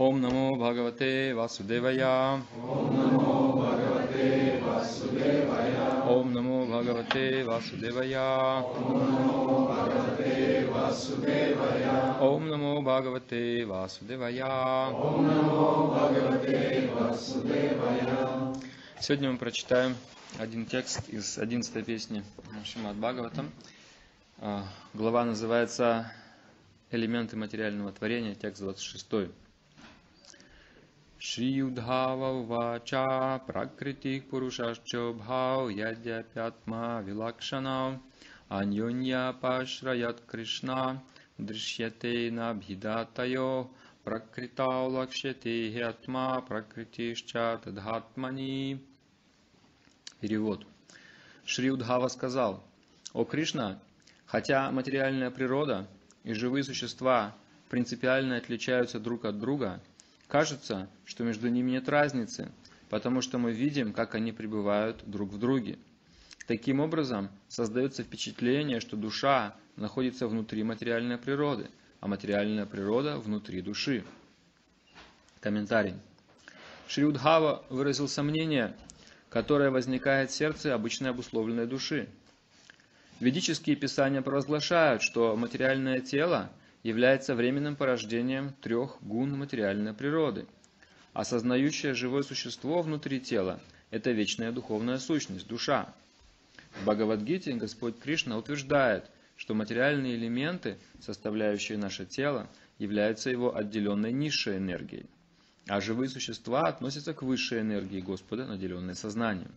Ом Намо Бхагавате Васудевая. Ом Намо Бхагавате Васудевая. Ом Намо Бхагавате Васудевая. Сегодня мы прочитаем один текст из 11 песни Шимат Бхагаватам. А, Глава называется «Элементы материального творения», текст 26. Бхав ядяпятма вилакшана аньонья пашраят Кришна дришьяте набхидатайо пракритау лакшяте хятма пракритишча тадхатмани Перевод. Шри Удхава сказал, «О Кришна, хотя материальная природа и живые существа принципиально отличаются друг от друга, кажется, что между ними нет разницы, потому что мы видим, как они пребывают друг в друге. Таким образом, создается впечатление, что душа находится внутри материальной природы, а материальная природа внутри души. Комментарий. Шри Удхава выразил сомнение которое возникает в сердце обычной обусловленной души. Ведические писания провозглашают, что материальное тело является временным порождением трех гун материальной природы. Осознающее живое существо внутри тела – это вечная духовная сущность, душа. В Бхагавадгите Господь Кришна утверждает, что материальные элементы, составляющие наше тело, являются его отделенной низшей энергией а живые существа относятся к высшей энергии Господа, наделенной сознанием.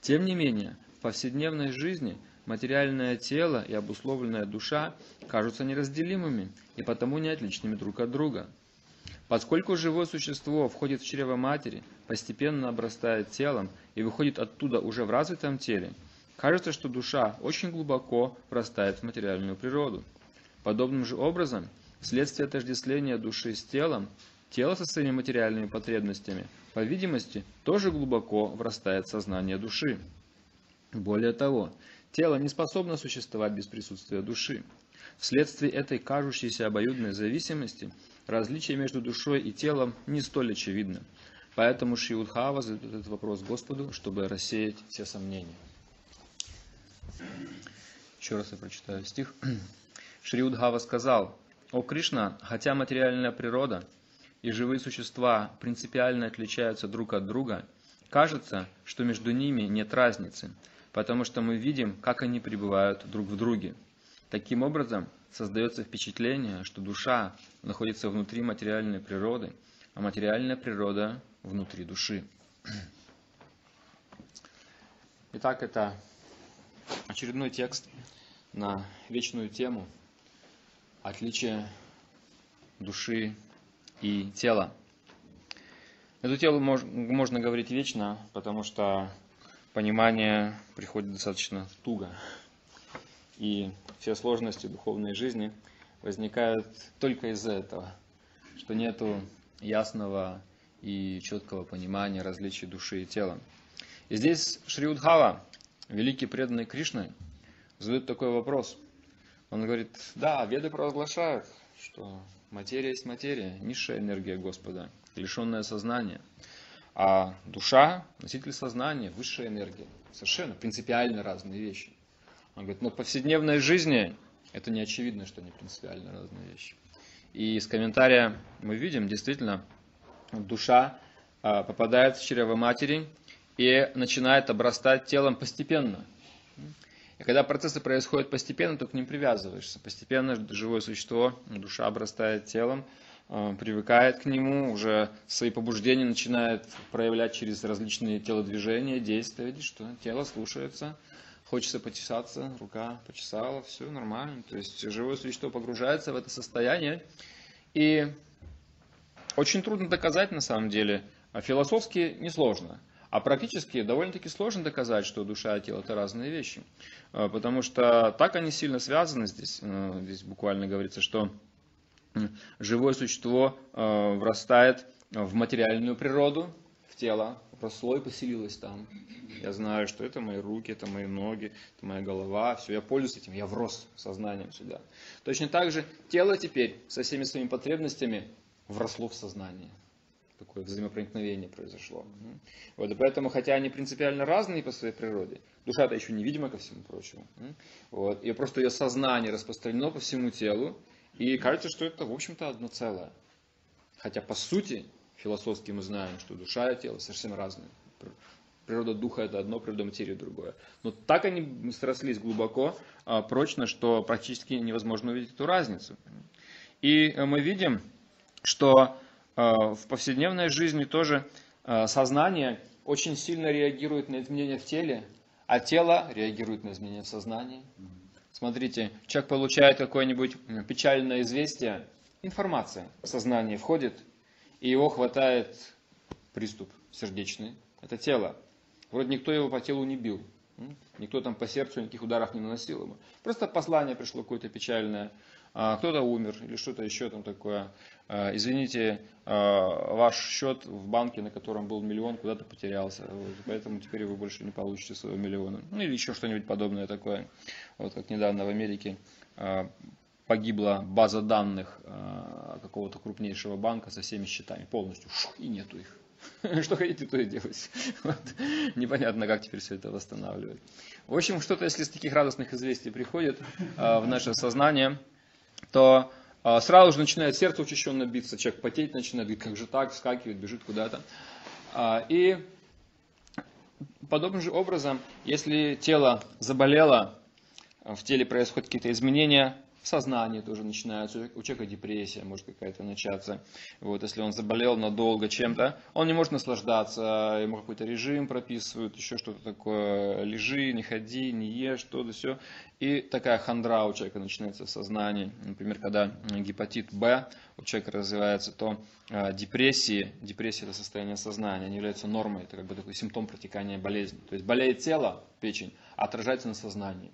Тем не менее, в повседневной жизни материальное тело и обусловленная душа кажутся неразделимыми и потому не отличными друг от друга. Поскольку живое существо входит в чрево матери, постепенно обрастает телом и выходит оттуда уже в развитом теле, кажется, что душа очень глубоко врастает в материальную природу. Подобным же образом, вследствие отождествления души с телом, Тело со своими материальными потребностями, по видимости, тоже глубоко врастает в сознание души. Более того, тело не способно существовать без присутствия души. Вследствие этой кажущейся обоюдной зависимости, различие между душой и телом не столь очевидно. Поэтому Шиудхава задает этот вопрос Господу, чтобы рассеять все сомнения. Еще раз я прочитаю стих. Шриудхава сказал, «О Кришна, хотя материальная природа – и живые существа принципиально отличаются друг от друга, кажется, что между ними нет разницы, потому что мы видим, как они пребывают друг в друге. Таким образом, создается впечатление, что душа находится внутри материальной природы, а материальная природа внутри души. Итак, это очередной текст на вечную тему отличие души и тело. Эту мож, можно говорить вечно, потому что понимание приходит достаточно туго. И все сложности духовной жизни возникают только из-за этого, что нету ясного и четкого понимания различий души и тела. И здесь Шри Удхава, великий преданный Кришны, задает такой вопрос. Он говорит, да, веды провозглашают, что Материя есть материя, низшая энергия Господа, лишенная сознания. А душа, носитель сознания, высшая энергия. Совершенно принципиально разные вещи. Он говорит, но в повседневной жизни это не очевидно, что они принципиально разные вещи. И из комментария мы видим, действительно, душа а, попадает в чрево матери и начинает обрастать телом постепенно. И когда процессы происходят постепенно, то к ним привязываешься. Постепенно живое существо, душа обрастает телом, привыкает к нему, уже свои побуждения начинает проявлять через различные телодвижения, действия. Видишь, что тело слушается, хочется почесаться, рука почесала, все нормально. То есть живое существо погружается в это состояние. И очень трудно доказать на самом деле, а философски несложно. А практически довольно-таки сложно доказать, что душа и тело это разные вещи. А, потому что так они сильно связаны здесь. Э, здесь буквально говорится, что живое существо э, врастает в материальную природу, в тело, росло и поселилось там. Я знаю, что это мои руки, это мои ноги, это моя голова, все, я пользуюсь этим, я врос сознанием сюда. Точно так же тело теперь со всеми своими потребностями вросло в сознание. Такое взаимопроникновение произошло. Вот, и поэтому, хотя они принципиально разные по своей природе, душа-то еще невидима ко всему прочему. Вот, и просто ее сознание распространено по всему телу, и кажется, что это, в общем-то, одно целое. Хотя, по сути, философски мы знаем, что душа и тело совершенно разные. Природа духа это одно, природа материи другое. Но так они срослись глубоко, а, прочно, что практически невозможно увидеть эту разницу. И э, мы видим, что э, в повседневной жизни тоже э, сознание очень сильно реагирует на изменения в теле, а тело реагирует на изменения в сознании. Смотрите, человек получает какое-нибудь печальное известие, информация в сознание входит, и его хватает приступ сердечный. Это тело. Вроде никто его по телу не бил. Никто там по сердцу никаких ударов не наносил ему. Просто послание пришло какое-то печальное. А, кто-то умер или что-то еще там такое. А, извините, а, ваш счет в банке, на котором был миллион, куда-то потерялся. Вот, поэтому теперь вы больше не получите своего миллиона. Ну или еще что-нибудь подобное такое. Вот как недавно в Америке погибла база данных какого-то крупнейшего банка со всеми счетами полностью. Шух, и нету их. Что хотите, то и делать. Вот. Непонятно, как теперь все это восстанавливать. В общем, что-то, если из таких радостных известий приходит в наше сознание, то а, сразу же начинает сердце учащенно биться, человек потеть начинает, говорит, как же так, вскакивает, бежит куда-то. А, и подобным же образом, если тело заболело, в теле происходят какие-то изменения, сознание тоже начинается, у человека депрессия может какая-то начаться. Вот, если он заболел надолго чем-то, он не может наслаждаться, ему какой-то режим прописывают, еще что-то такое, лежи, не ходи, не ешь, что-то все. И такая хандра у человека начинается в сознании. Например, когда гепатит Б у человека развивается, то э, депрессии, депрессия это состояние сознания, они являются нормой, это как бы такой симптом протекания болезни. То есть болеет тело, печень, а отражается на сознании.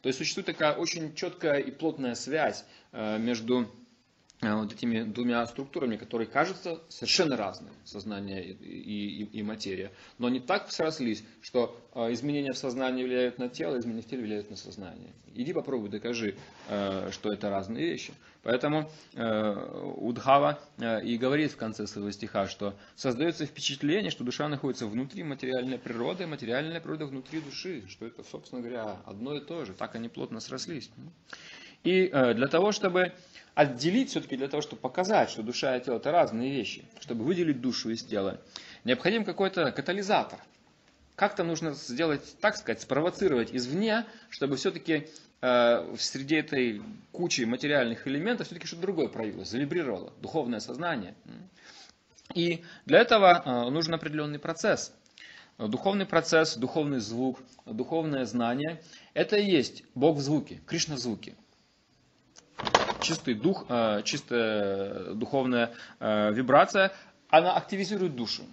То есть существует такая очень четкая и плотная связь э, между вот этими двумя структурами, которые кажутся совершенно разные, сознание и, и, и материя. Но они так срослись, что э, изменения в сознании влияют на тело, изменения в теле влияют на сознание. Иди попробуй, докажи, что это разные вещи. Поэтому Удхава и говорит в конце своего стиха, что создается впечатление, что душа находится внутри материальной природы, материальная природа внутри души, что это, собственно говоря, одно и то же, так они плотно срослись. И для того, чтобы отделить, все-таки для того, чтобы показать, что душа и тело это разные вещи, чтобы выделить душу из тела, необходим какой-то катализатор. Как-то нужно сделать, так сказать, спровоцировать извне, чтобы все-таки Э, среди этой кучи материальных элементов все-таки что-то другое проявилось, завибрировало, духовное сознание. И для этого э, нужен определенный процесс. Духовный процесс, духовный звук, духовное знание – это и есть Бог в звуке, Кришна в звуке. Чистый дух, э, чистая духовная вибрация, она активизирует душу.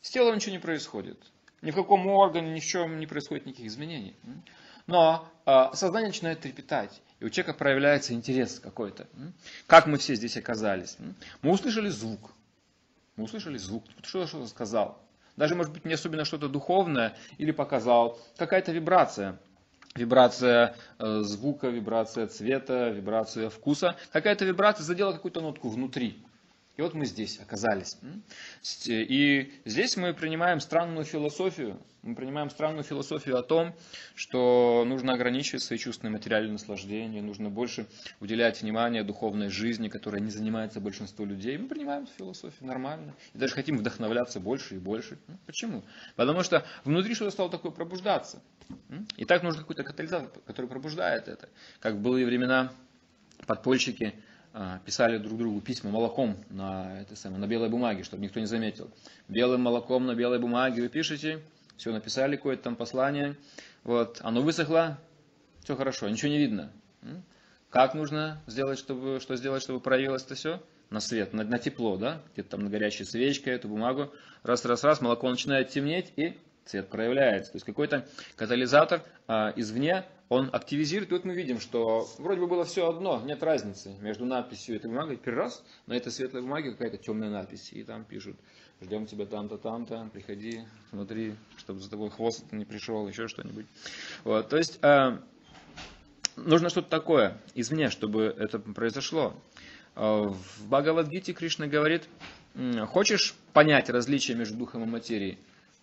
С телом ничего не происходит. Ни в каком органе, ни в чем не происходит никаких изменений. Но э, сознание начинает трепетать, и у человека проявляется интерес какой-то. Как мы все здесь оказались? Мы услышали звук. Мы услышали звук. Кто-то что-то сказал. Даже, может быть, не особенно что-то духовное или показал. Какая-то вибрация. Вибрация э, звука, вибрация цвета, вибрация вкуса. Какая-то вибрация задела какую-то нотку внутри. И вот мы здесь оказались. И здесь мы принимаем странную философию. Мы принимаем странную философию о том, что нужно ограничивать свои чувственные материальные наслаждения, нужно больше уделять внимание духовной жизни, которая не занимается большинство людей. Мы принимаем эту философию нормально. И даже хотим вдохновляться больше и больше. Почему? Потому что внутри что-то стало такое пробуждаться. И так нужен какой-то катализатор, который пробуждает это. Как в былые времена подпольщики писали друг другу письма молоком на, это самое, на белой бумаге, чтобы никто не заметил. Белым молоком на белой бумаге вы пишете, все написали, какое-то там послание, вот, оно высохло, все хорошо, ничего не видно. Как нужно сделать, чтобы, что сделать, чтобы проявилось это все? На свет, на, на тепло, да? Где-то там на горячей свечкой эту бумагу. Раз, раз, раз, молоко начинает темнеть и цвет проявляется. То есть какой-то катализатор а, извне он активизирует. И вот мы видим, что вроде бы было все одно, нет разницы между надписью этой бумагой. Теперь раз, на этой светлой бумаге какая-то темная надпись. И там пишут, ждем тебя там-то, там-то, приходи, смотри, чтобы за тобой хвост не пришел, еще что-нибудь. Вот, то есть э, нужно что-то такое извне, чтобы это произошло. В Бхагавадгите Кришна говорит, хочешь понять различия между духом и материей,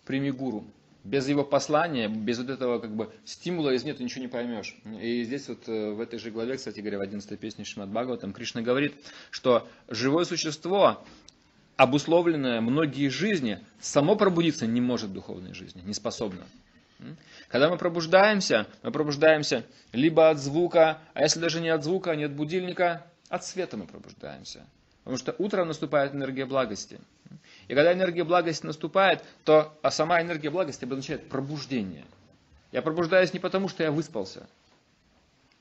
прими гуру. Без его послания, без вот этого как бы стимула извне ты ничего не поймешь. И здесь вот э, в этой же главе, кстати говоря, в 11 песне Шимат Бхагаватам, Кришна говорит, что живое существо, обусловленное многие жизни, само пробудиться не может в духовной жизни, не способно. Когда мы пробуждаемся, мы пробуждаемся либо от звука, а если даже не от звука, не от будильника, от света мы пробуждаемся. Потому что утром наступает энергия благости. И когда энергия благости наступает, то а сама энергия благости обозначает пробуждение. Я пробуждаюсь не потому, что я выспался.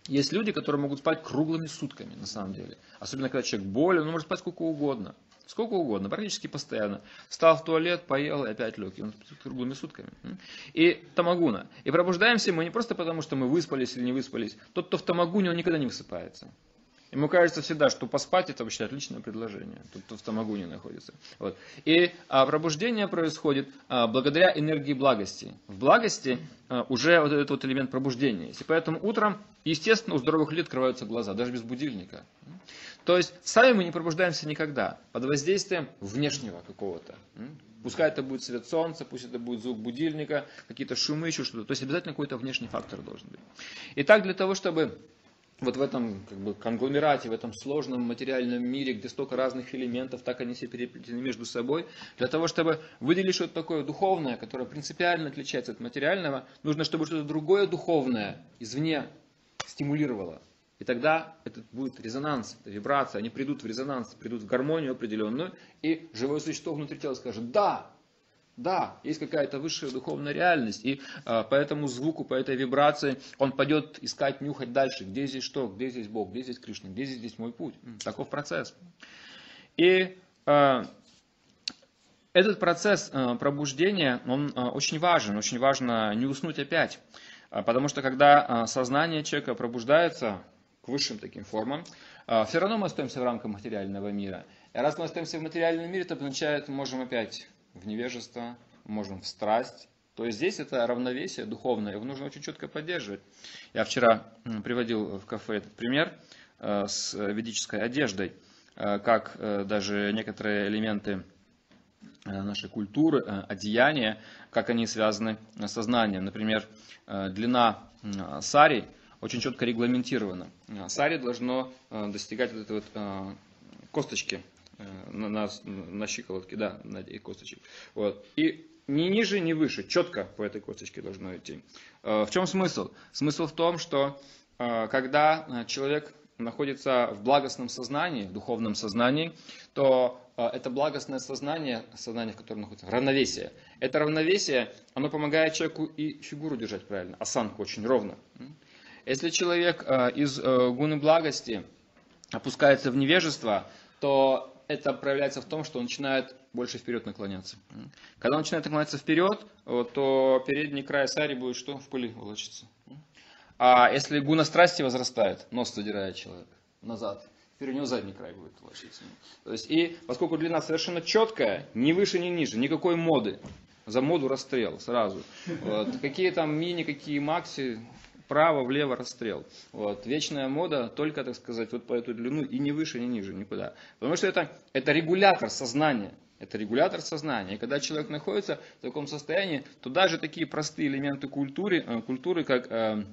Есть люди, которые могут спать круглыми сутками, на самом деле. Особенно, когда человек болен, он может спать сколько угодно. Сколько угодно, практически постоянно. Встал в туалет, поел и опять лег. И он спит круглыми сутками. И тамагуна. И пробуждаемся мы не просто потому, что мы выспались или не выспались. Тот, кто в тамагуне, он никогда не высыпается. Ему кажется всегда, что поспать это вообще отличное предложение. Тут кто в тамагуне находится. Вот. И а, пробуждение происходит а, благодаря энергии благости. В благости а, уже вот этот вот элемент пробуждения есть. И поэтому утром, естественно, у здоровых людей открываются глаза, даже без будильника. То есть сами мы не пробуждаемся никогда под воздействием внешнего какого-то. Пускай это будет свет солнца, пусть это будет звук будильника, какие-то шумы, еще что-то. То есть обязательно какой-то внешний фактор должен быть. Итак, для того, чтобы вот в этом как бы, конгломерате, в этом сложном материальном мире, где столько разных элементов, так они все переплетены между собой, для того, чтобы выделить что-то такое духовное, которое принципиально отличается от материального, нужно, чтобы что-то другое духовное извне стимулировало. И тогда это будет резонанс, это вибрация, они придут в резонанс, придут в гармонию определенную, и живое существо внутри тела скажет «да», да, есть какая-то высшая духовная реальность, и а, по этому звуку, по этой вибрации он пойдет искать, нюхать дальше, где здесь что, где здесь Бог, где здесь Кришна, где здесь, здесь мой путь. Таков процесс. И а, этот процесс а, пробуждения, он а, очень важен, очень важно не уснуть опять, а, потому что когда а, сознание человека пробуждается к высшим таким формам, а, все равно мы остаемся в рамках материального мира. И раз мы остаемся в материальном мире, это означает, мы можем опять в невежество, можем в страсть. То есть здесь это равновесие духовное, его нужно очень четко поддерживать. Я вчера приводил в кафе этот пример э, с ведической одеждой, э, как э, даже некоторые элементы нашей культуры, одеяния, как они связаны с сознанием. Например, длина сари очень четко регламентирована. Сари должно достигать вот этой вот косточки на, на, на щиколотке, да, на косточке. Вот. И ни ниже, ни выше, четко по этой косточке должно идти. Э, в чем смысл? Смысл в том, что э, когда человек находится в благостном сознании, в духовном сознании, то это благостное сознание, сознание, в котором находится равновесие. Это равновесие, оно помогает человеку и фигуру держать правильно, осанку очень ровно. Если человек из гуны благости опускается в невежество, то это проявляется в том, что он начинает больше вперед наклоняться. Когда он начинает наклоняться вперед, то передний край сари будет что? В пыли волочиться. А если гуна страсти возрастает, нос задирает человек назад, теперь у него задний край будет волочиться. То есть, и поскольку длина совершенно четкая, ни выше, ни ниже, никакой моды, за моду расстрел сразу. Вот. Какие там мини, какие макси, вправо, влево расстрел. Вот. Вечная мода только, так сказать, вот по эту длину и не выше, ни ниже, никуда. Потому что это, это регулятор сознания. Это регулятор сознания. И когда человек находится в таком состоянии, то даже такие простые элементы культуры, э, культуры как э,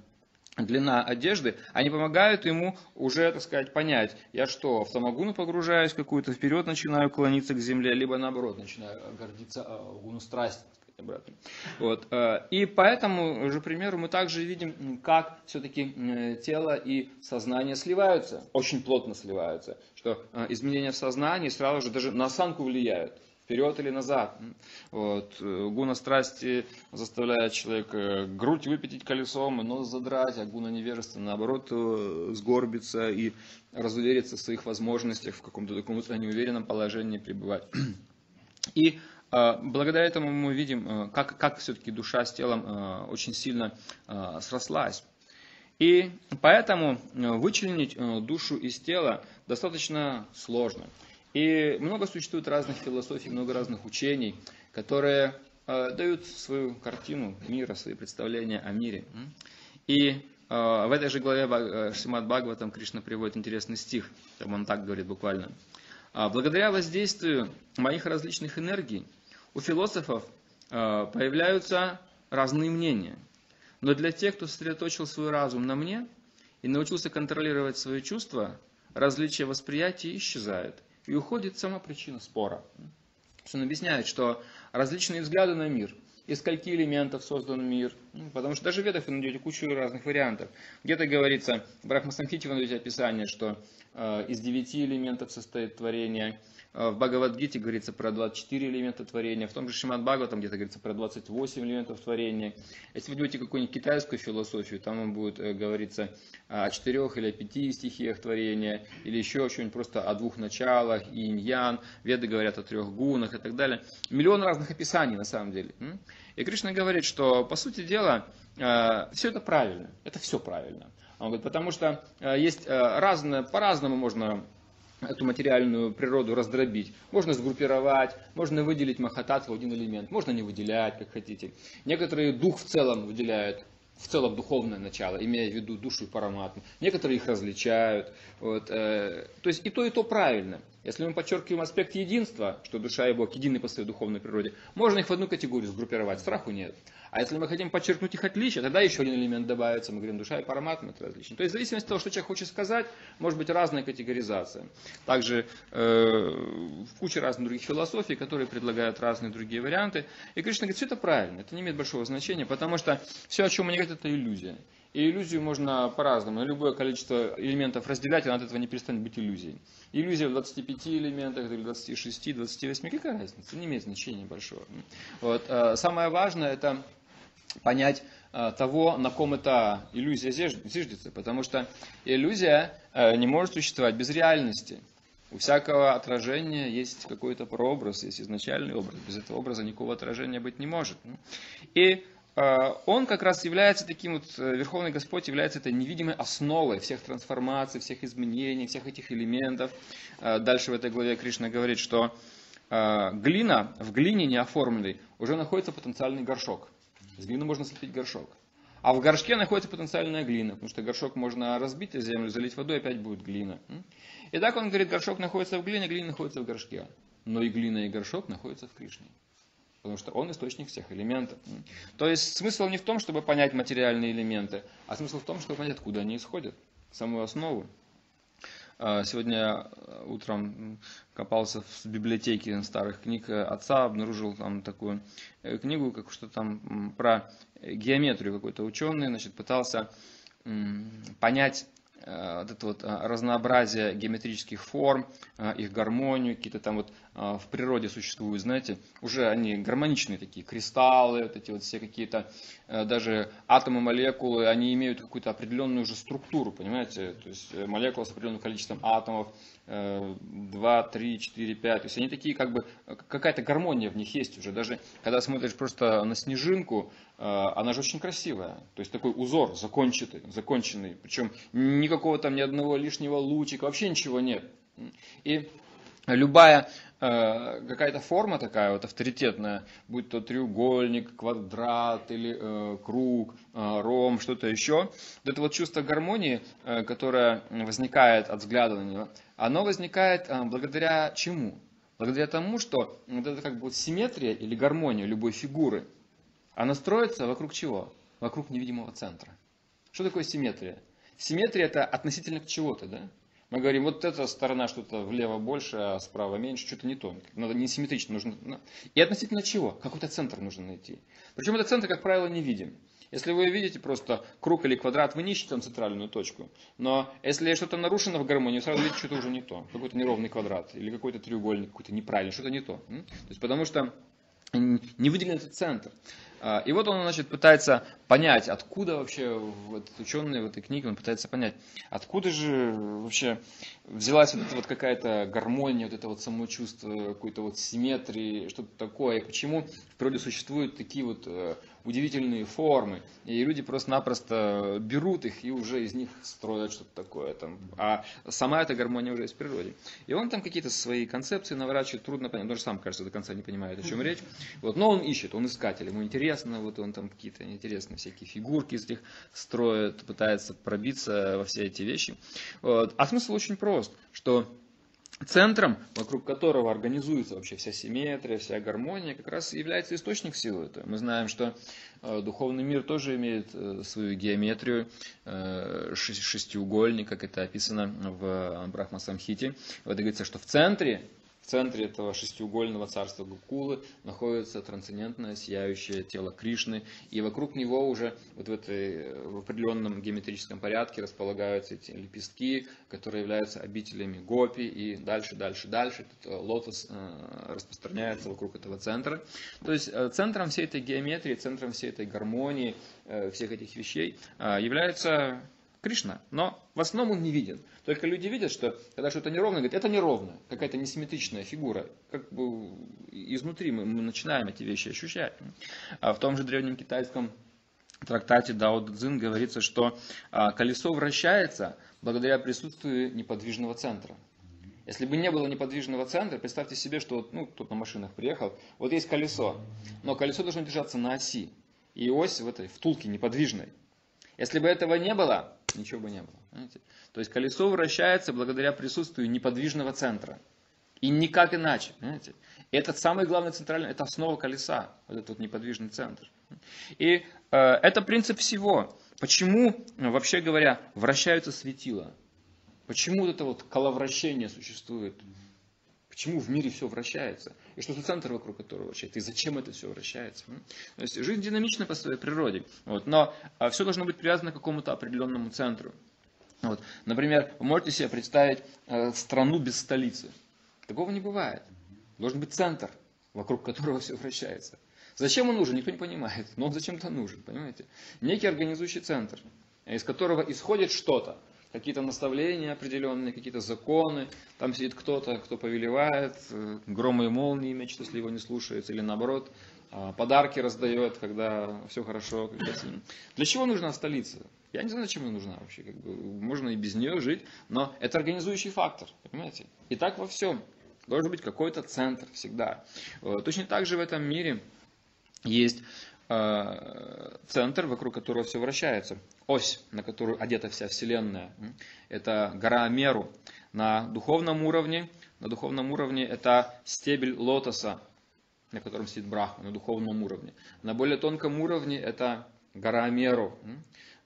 длина одежды, они помогают ему уже, так сказать, понять, я что, в погружаюсь какую-то, вперед начинаю клониться к земле, либо наоборот, начинаю гордиться э, гуну страсти обратно. Вот. Э, и по этому же примеру мы также видим, как все-таки э, тело и сознание сливаются, очень плотно сливаются, что э, изменения в сознании сразу же даже на осанку влияют вперед или назад. Вот. Гуна страсти заставляет человека грудь выпятить колесом, нос задрать, а гуна невежества наоборот сгорбиться и разувериться в своих возможностях, в каком-то таком неуверенном положении пребывать. И благодаря этому мы видим, э, как, как все-таки душа с телом э, очень сильно э, срослась. И поэтому вычленить душу из тела достаточно сложно. И много существует разных философий, много разных учений, которые дают свою картину мира, свои представления о мире. И в этой же главе Шимат Бхагаватам Кришна приводит интересный стих, там он так говорит буквально. Благодаря воздействию моих различных энергий у философов появляются разные мнения. Но для тех, кто сосредоточил свой разум на мне и научился контролировать свои чувства, различие восприятия исчезает и уходит сама причина спора. Он объясняет, что различные взгляды на мир, из скольки элементов создан мир, ну, потому что даже в ведах вы найдете кучу разных вариантов. Где-то говорится, в Брахмасамхите вы найдете описание, что э, из девяти элементов состоит творение, Э, в Бхагавадгите говорится про 24 элемента творения, в том же Шимат там где-то говорится про 28 элементов творения. Если вы возьмете какую-нибудь китайскую философию, там вам будет э, говориться о четырех или о пяти стихиях творения, или еще что-нибудь просто о двух началах, инь-ян, веды говорят о трех гунах и так далее. Миллион разных описаний на самом деле. И Кришна говорит, что по сути дела э, все это правильно, это все правильно. Он говорит, потому что есть разное, по-разному можно эту материальную природу раздробить. Можно сгруппировать, можно выделить махатат в один элемент, можно не выделять, как хотите. Некоторые дух в целом выделяют, в целом духовное начало, имея в виду душу и параматму. Некоторые их различают. Вот, э, то есть и то, и то правильно. Если мы подчеркиваем аспект единства, что душа и Бог едины по своей духовной природе, можно их в одну категорию сгруппировать, страху нет. А если мы хотим подчеркнуть их отличия, тогда еще один элемент добавится, мы говорим, душа и параматма это различие. То есть в зависимости от того, что человек хочет сказать, может быть разная категоризация. Также э, куча разных других философий, которые предлагают разные другие варианты. И Кришна говорит, все это правильно, это не имеет большого значения, потому что все, о чем они говорят, это иллюзия. И иллюзию можно по-разному, любое количество элементов разделять, она от этого не перестанет быть иллюзией. Иллюзия в 25 элементах, или 26, 28, какая разница, не имеет значения большого. Вот. Э, самое важное это понять э, того, на ком эта иллюзия зиждется, потому что иллюзия э, не может существовать без реальности. У всякого отражения есть какой-то прообраз, есть изначальный образ. Без этого образа никакого отражения быть не может. И он как раз является таким вот, Верховный Господь является этой невидимой основой всех трансформаций, всех изменений, всех этих элементов. Дальше в этой главе Кришна говорит, что глина, в глине неоформленной уже находится потенциальный горшок. Из глины можно слепить горшок. А в горшке находится потенциальная глина, потому что горшок можно разбить землю, залить водой, опять будет глина. И так он говорит, горшок находится в глине, глина находится в горшке. Но и глина, и горшок находятся в Кришне. Потому что он источник всех элементов. То есть смысл не в том, чтобы понять материальные элементы, а смысл в том, чтобы понять, откуда они исходят, самую основу. А, сегодня э, утром копался в библиотеке старых книг отца, обнаружил там такую э, книгу, как что там про геометрию какой-то ученый, значит, пытался понять Э, вот это вот э, разнообразие геометрических форм, э, их гармонию, какие-то там вот в природе существуют, знаете, уже они гармоничные такие, кристаллы, вот эти вот все какие-то, даже атомы, молекулы, они имеют какую-то определенную уже структуру, понимаете, то есть молекула с определенным количеством атомов, 2, 3, 4, 5. То есть они такие, как бы, какая-то гармония в них есть уже. Даже когда смотришь просто на снежинку, э, она же очень красивая. То есть такой узор законченный, законченный. Причем никакого там ни одного лишнего лучика, вообще ничего нет. И любая какая-то форма такая вот авторитетная, будь то треугольник, квадрат или э, круг, э, ром, что-то еще, вот это вот чувство гармонии, э, которое возникает от взгляда на него, оно возникает э, благодаря чему? Благодаря тому, что вот это как бы вот симметрия или гармония любой фигуры, она строится вокруг чего? Вокруг невидимого центра. Что такое симметрия? Симметрия это относительно к чего-то, да? Мы говорим, вот эта сторона что-то влево больше, а справа меньше, что-то не то. Надо не симметрично, нужно... Ну, и относительно чего? Какой-то центр нужно найти. Причем этот центр, как правило, не видим. Если вы видите просто круг или квадрат, вы не ищете там центральную точку. Но если что-то нарушено в гармонии, сразу видите, что-то уже не то. Какой-то неровный квадрат или какой-то треугольник, какой-то неправильный, что-то не то. То есть потому что не выделен этот центр. А, и вот он, значит, пытается понять, откуда вообще, вот ученый в этой книге, он пытается понять, откуда же вообще взялась вот эта вот какая-то гармония, вот это вот самочувство, какой-то вот симметрии, что-то такое, и почему в природе существуют такие вот э, удивительные формы, и люди просто-напросто берут их и уже из них строят что-то такое. Там. А сама эта гармония уже есть в природе. И он там какие-то свои концепции наворачивает, трудно понять, он даже сам, кажется, до конца не понимает, о чем речь. Вот. Но он ищет, он искатель, ему интересно, вот он там какие-то интересные всякие фигурки из них строит, пытается пробиться во все эти вещи. Вот. А смысл очень прост, что центром, вокруг которого организуется вообще вся симметрия, вся гармония, как раз является источник силы. Мы знаем, что э, духовный мир тоже имеет э, свою геометрию, э, шестиугольник, как это описано в Брахма Самхите. Вот говорится, что в центре в центре этого шестиугольного царства Гукулы находится трансцендентное сияющее тело Кришны, и вокруг него уже вот в, этой, в определенном геометрическом порядке располагаются эти лепестки, которые являются обителями Гопи, и дальше, дальше, дальше этот э, лотос э, распространяется вокруг этого центра. То есть э, центром всей этой геометрии, центром всей этой гармонии, всех этих вещей является Кришна. Но в основном он не виден. Только люди видят, что когда что-то неровно, говорят, это неровно, какая-то несимметричная фигура. Как бы изнутри мы, мы начинаем эти вещи ощущать. А в том же древнем китайском трактате Дао Цзин говорится, что а, колесо вращается благодаря присутствию неподвижного центра. Если бы не было неподвижного центра, представьте себе, что ну, кто на машинах приехал, вот есть колесо, но колесо должно держаться на оси, и ось в этой втулке неподвижной. Если бы этого не было, ничего бы не было. Понимаете? То есть колесо вращается благодаря присутствию неподвижного центра. И никак иначе. Понимаете? Этот самый главный центральный, это основа колеса, вот этот вот неподвижный центр. И э, это принцип всего. Почему, вообще говоря, вращаются светила? Почему это вот коловращение существует? Почему в мире все вращается? И что за центр, вокруг которого вращается? И зачем это все вращается? То есть жизнь динамична по своей природе. Вот, но а, все должно быть привязано к какому-то определенному центру. Вот, например, вы можете себе представить э, страну без столицы. Такого не бывает. Должен быть центр, вокруг которого все вращается. Зачем он нужен, никто не понимает, но он зачем-то нужен, понимаете? Некий организующий центр, из которого исходит что-то какие-то наставления определенные, какие-то законы. Там сидит кто-то, кто повелевает, э, громы и молнии мечет, если его не слушается, или наоборот, а, подарки раздает, когда все хорошо. Когда Для чего нужна столица? Я не знаю, зачем она нужна вообще. Как бы, можно и без нее жить, но это организующий фактор, понимаете? И так во всем. Должен быть какой-то центр всегда. Точно так же в этом мире есть Э, центр, вокруг которого все вращается. Ось, на которую одета вся Вселенная. Это гора Меру. На духовном уровне, на духовном уровне это стебель лотоса, на котором сидит Брахма, на духовном уровне. На более тонком уровне это гора Меру.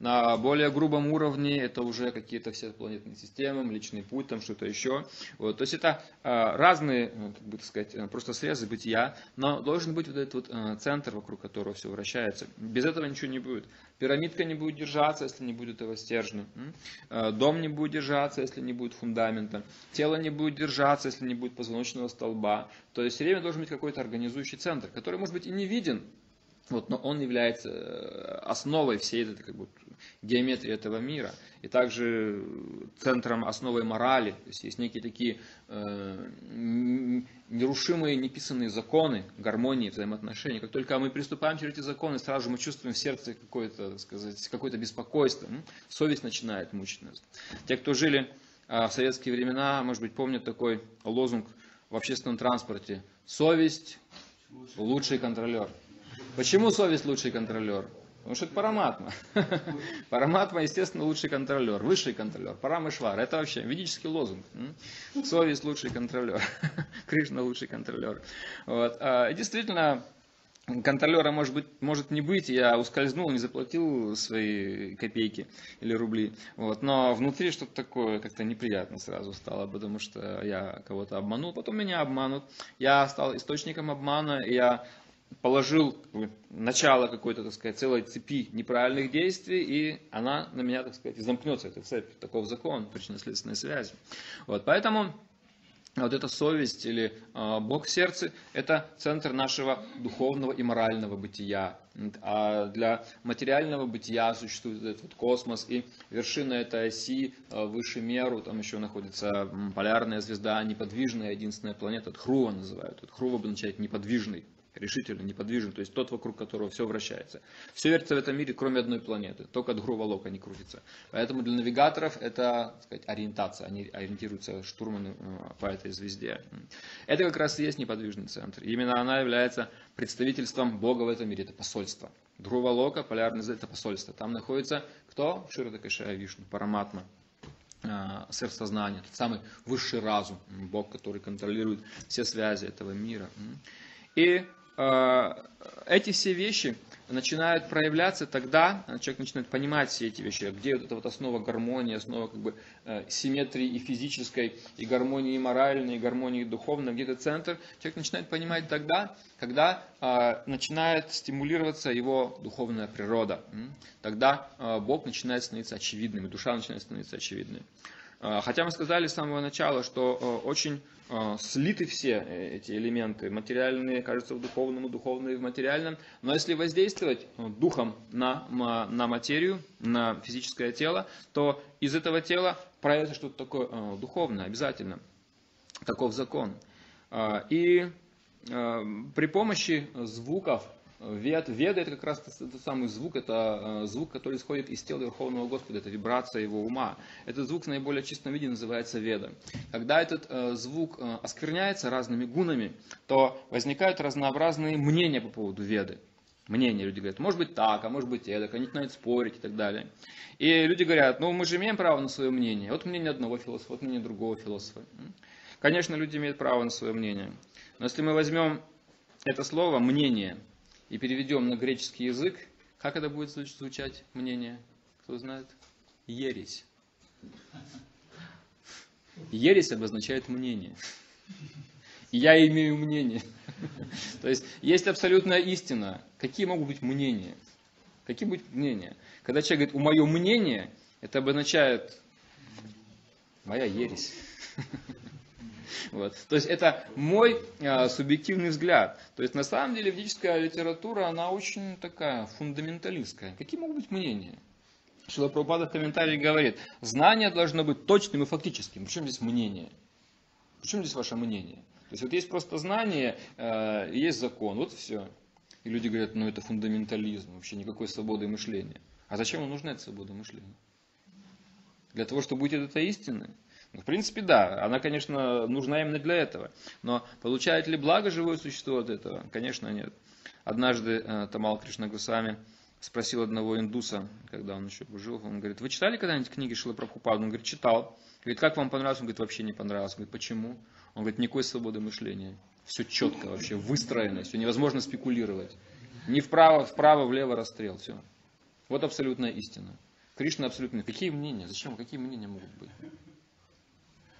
На более грубом уровне это уже какие-то все планетные системы, личный путь, там что-то еще. Вот. То есть это а, разные, ну, как бы так сказать, э, просто срезы бытия, но должен быть вот этот вот а, центр, вокруг которого все вращается. Без этого ничего не будет. Пирамидка не будет держаться, если не будет этого стержня. Дом не будет держаться, если не будет фундамента. Тело не будет держаться, если не будет позвоночного столба. То есть все время должен быть какой-то организующий центр, который может быть и не виден, вот, но он является э, основой всей этой как бы, геометрии этого мира. И также центром основой морали. То есть есть некие такие э, нерушимые, неписанные законы гармонии взаимоотношений. Как только мы приступаем через эти законы, сразу же мы чувствуем в сердце какое-то, сказать, какое-то беспокойство. Совесть начинает мучить нас. Те, кто жили э, в советские времена, может быть, помнят такой лозунг в общественном транспорте. Совесть – лучший контролер. Почему совесть лучший контролер? Потому что это параматма. Параматма, естественно, лучший контролер, высший контролер. Парамышвар. Это вообще ведический лозунг. Совесть лучший контролер. Кришна лучший контролер. Вот. А, действительно, контролера может, быть, может не быть, я ускользнул, не заплатил свои копейки или рубли. Вот. Но внутри что-то такое как-то неприятно сразу стало, потому что я кого-то обманул, потом меня обманут. Я стал источником обмана, я положил начало какой-то, так сказать, целой цепи неправильных действий, и она на меня, так сказать, замкнется, эта цепь, таков закон причинно-следственной связи. Вот, поэтому вот эта совесть или э, Бог в сердце – это центр нашего духовного и морального бытия. А для материального бытия существует этот вот космос, и вершина этой оси э, выше меру, там еще находится полярная звезда, неподвижная единственная планета, Хрува называют. Хрува обозначает неподвижный решительно неподвижен, то есть тот, вокруг которого все вращается. Все вертится в этом мире, кроме одной планеты, только от Грувалока не крутится. Поэтому для навигаторов это так сказать, ориентация, они ориентируются штурманы э, по этой звезде. Это как раз и есть неподвижный центр. Именно она является представительством Бога в этом мире, это посольство. Друвалока, полярный звезд, это посольство. Там находится кто? Ширадакашая Вишну, Параматма э, сверхсознание, тот самый высший разум, Бог, который контролирует все связи этого мира. И эти все вещи начинают проявляться тогда, человек начинает понимать все эти вещи, где вот эта вот основа гармонии, основа как бы э, симметрии и физической, и гармонии моральной, и гармонии духовной, где-то центр, человек начинает понимать тогда, когда э, начинает стимулироваться его духовная природа. Тогда э, Бог начинает становиться очевидным, и душа начинает становиться очевидной. Э, хотя мы сказали с самого начала, что э, очень э, слиты все эти элементы, материальные, кажется, в духовном, духовные в материальном. Но если воздействовать духом на, на материю, на физическое тело, то из этого тела проявится что-то такое духовное, обязательно. Таков закон. И при помощи звуков Вед, веда это как раз тот самый звук, это э, звук, который исходит из тела Верховного Господа, это вибрация его ума. Этот звук в наиболее чистом виде называется веда. Когда этот э, звук э, оскверняется разными гунами, то возникают разнообразные мнения по поводу веды. Мнения, люди говорят, может быть так, а может быть это, они начинают спорить и так далее. И люди говорят, ну мы же имеем право на свое мнение. Вот мнение одного философа, вот мнение другого философа. Конечно, люди имеют право на свое мнение. Но если мы возьмем это слово «мнение», и переведем на греческий язык, как это будет звучать мнение? Кто знает? Ересь. Ересь обозначает мнение. Я имею мнение. То есть есть абсолютная истина. Какие могут быть мнения? Какие будут мнения? Когда человек говорит, у мое мнение, это обозначает моя ересь. Вот. То есть это мой э, субъективный взгляд. То есть на самом деле ведическая литература, она очень такая фундаменталистская. Какие могут быть мнения? Шила Прабхупада в комментарии говорит, знание должно быть точным и фактическим. Причем здесь мнение? Причем здесь ваше мнение? То есть вот есть просто знание, э, есть закон, вот все. И люди говорят, ну это фундаментализм, вообще никакой свободы мышления. А зачем вам нужна эта свобода мышления? Для того, чтобы быть этой истиной? В принципе, да, она, конечно, нужна именно для этого. Но получает ли благо живое существо от этого? Конечно, нет. Однажды э, Тамал Кришна Гусами спросил одного индуса, когда он еще жил, он говорит, вы читали когда-нибудь книги Шила Прабхупада? Он говорит, читал. Говорит, как вам понравилось? Он говорит, вообще не понравилось. Он говорит, почему? Он говорит, никакой свободы мышления. Все четко вообще, выстроено, все невозможно спекулировать. Ни вправо, вправо, влево расстрел, все. Вот абсолютная истина. Кришна абсолютно. Какие мнения? Зачем? Какие мнения могут быть?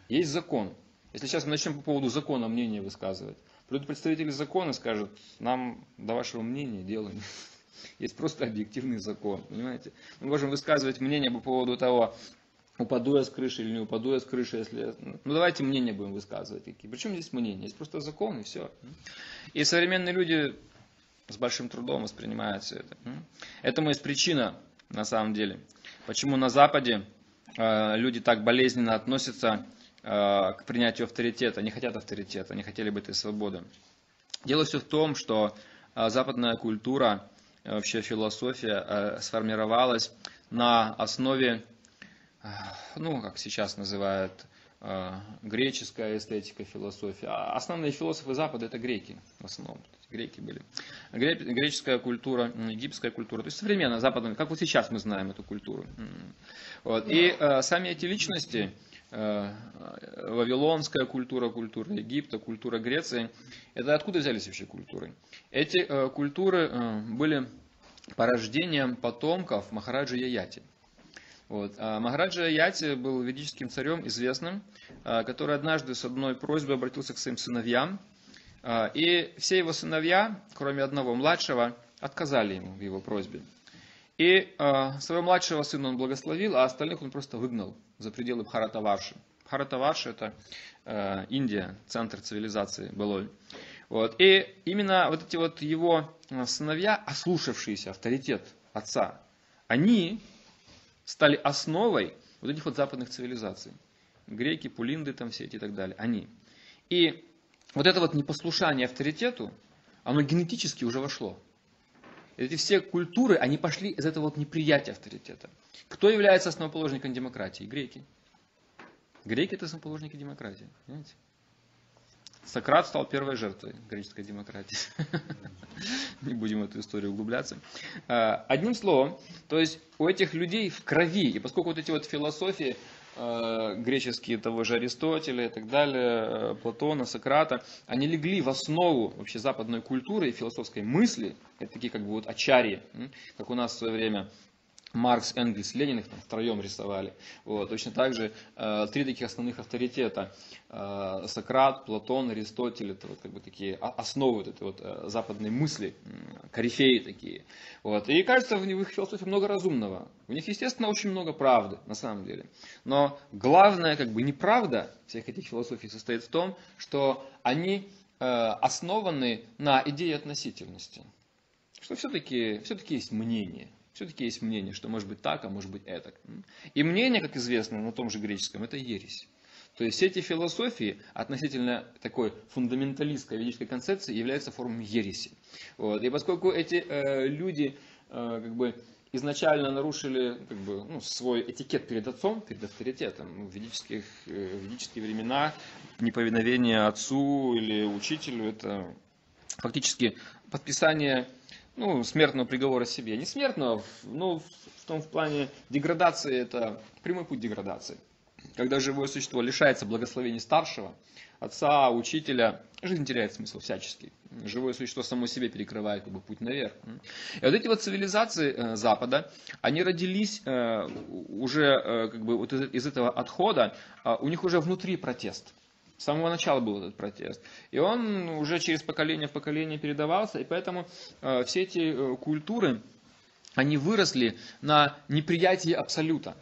Есть закон. Если сейчас мы начнем по поводу закона мнение высказывать, придут представители закона и скажут, нам до вашего мнения дело Есть просто объективный закон, понимаете? Мы можем высказывать мнение по поводу того, упаду я с крыши или не упаду я с крыши, если... Ну, давайте мнения будем высказывать какие. Причем здесь мнение? Есть просто закон и все. И современные люди с большим трудом воспринимают все это. Этому есть причина, на самом деле. Почему на Западе э, люди так болезненно относятся к принятию авторитета, не хотят авторитета, они хотели бы этой свободы. Дело все в том, что э, западная культура, э, вообще философия сформировалась на основе, ну, как сейчас называют, греческая эстетика, философия. А основные философы Запада это греки в основном. Греки были. Греческая культура, египетская культура, то есть современная западная, как вот сейчас мы знаем эту культуру. Вот. И сами эти личности, Э, вавилонская культура, культура Египта, культура Греции. Это откуда взялись вообще культуры? Эти э, культуры э, были порождением потомков Махараджа Яяти. Вот. А Махараджа Яяти был ведическим царем известным, который однажды с одной просьбой обратился к своим сыновьям. И все его сыновья, кроме одного младшего, отказали ему в его просьбе. И своего младшего сына он благословил, а остальных он просто выгнал за пределы Бхаратаварши. Бхаратаварши это э, Индия, центр цивилизации былой. Вот. И именно вот эти вот его э, сыновья, ослушавшиеся авторитет отца, они стали основой вот этих вот западных цивилизаций. Греки, пулинды там все эти и так далее. Они. И вот это вот непослушание авторитету, оно генетически уже вошло. Эти все культуры, они пошли из этого вот неприятия авторитета. Кто является основоположником демократии? Греки. Греки это основоположники демократии. Понимаете? Сократ стал первой жертвой греческой демократии. Не будем в эту историю углубляться. А, одним словом, то есть у этих людей в крови, и поскольку вот эти вот философии греческие того же Аристотеля и так далее, Платона, Сократа, они легли в основу вообще западной культуры и философской мысли, это такие как бы вот ачарии, как у нас в свое время Маркс, Энгельс, Ленин их там втроем рисовали. Вот. Точно так же э, три таких основных авторитета. Э, Сократ, Платон, Аристотель. Это вот как бы такие основы вот этой вот э, западной мысли, корифеи такие. Вот. И кажется, в, в их философии много разумного. У них, естественно, очень много правды, на самом деле. Но главная как бы неправда всех этих философий состоит в том, что они э, основаны на идее относительности. Что все-таки все есть мнение. Все-таки есть мнение, что может быть так, а может быть это. И мнение, как известно на том же греческом, это ересь. То есть эти философии относительно такой фундаменталистской ведической концепции являются формами ереси. Вот. И поскольку эти э, люди э, как бы изначально нарушили как бы, ну, свой этикет перед отцом, перед авторитетом в ведических, э, в ведические времена, неповиновение отцу или учителю, это фактически подписание ну, смертного приговора себе. Не смертного, но в том в плане деградации, это прямой путь деградации. Когда живое существо лишается благословения старшего, отца, учителя, жизнь теряет смысл всяческий. Живое существо само себе перекрывает как бы, путь наверх. И вот эти вот цивилизации э, Запада, они родились э, уже э, как бы, вот из, этого отхода, э, у них уже внутри протест. С самого начала был этот протест. И он уже через поколение в поколение передавался, и поэтому э, все эти э, культуры, они выросли на неприятии абсолюта.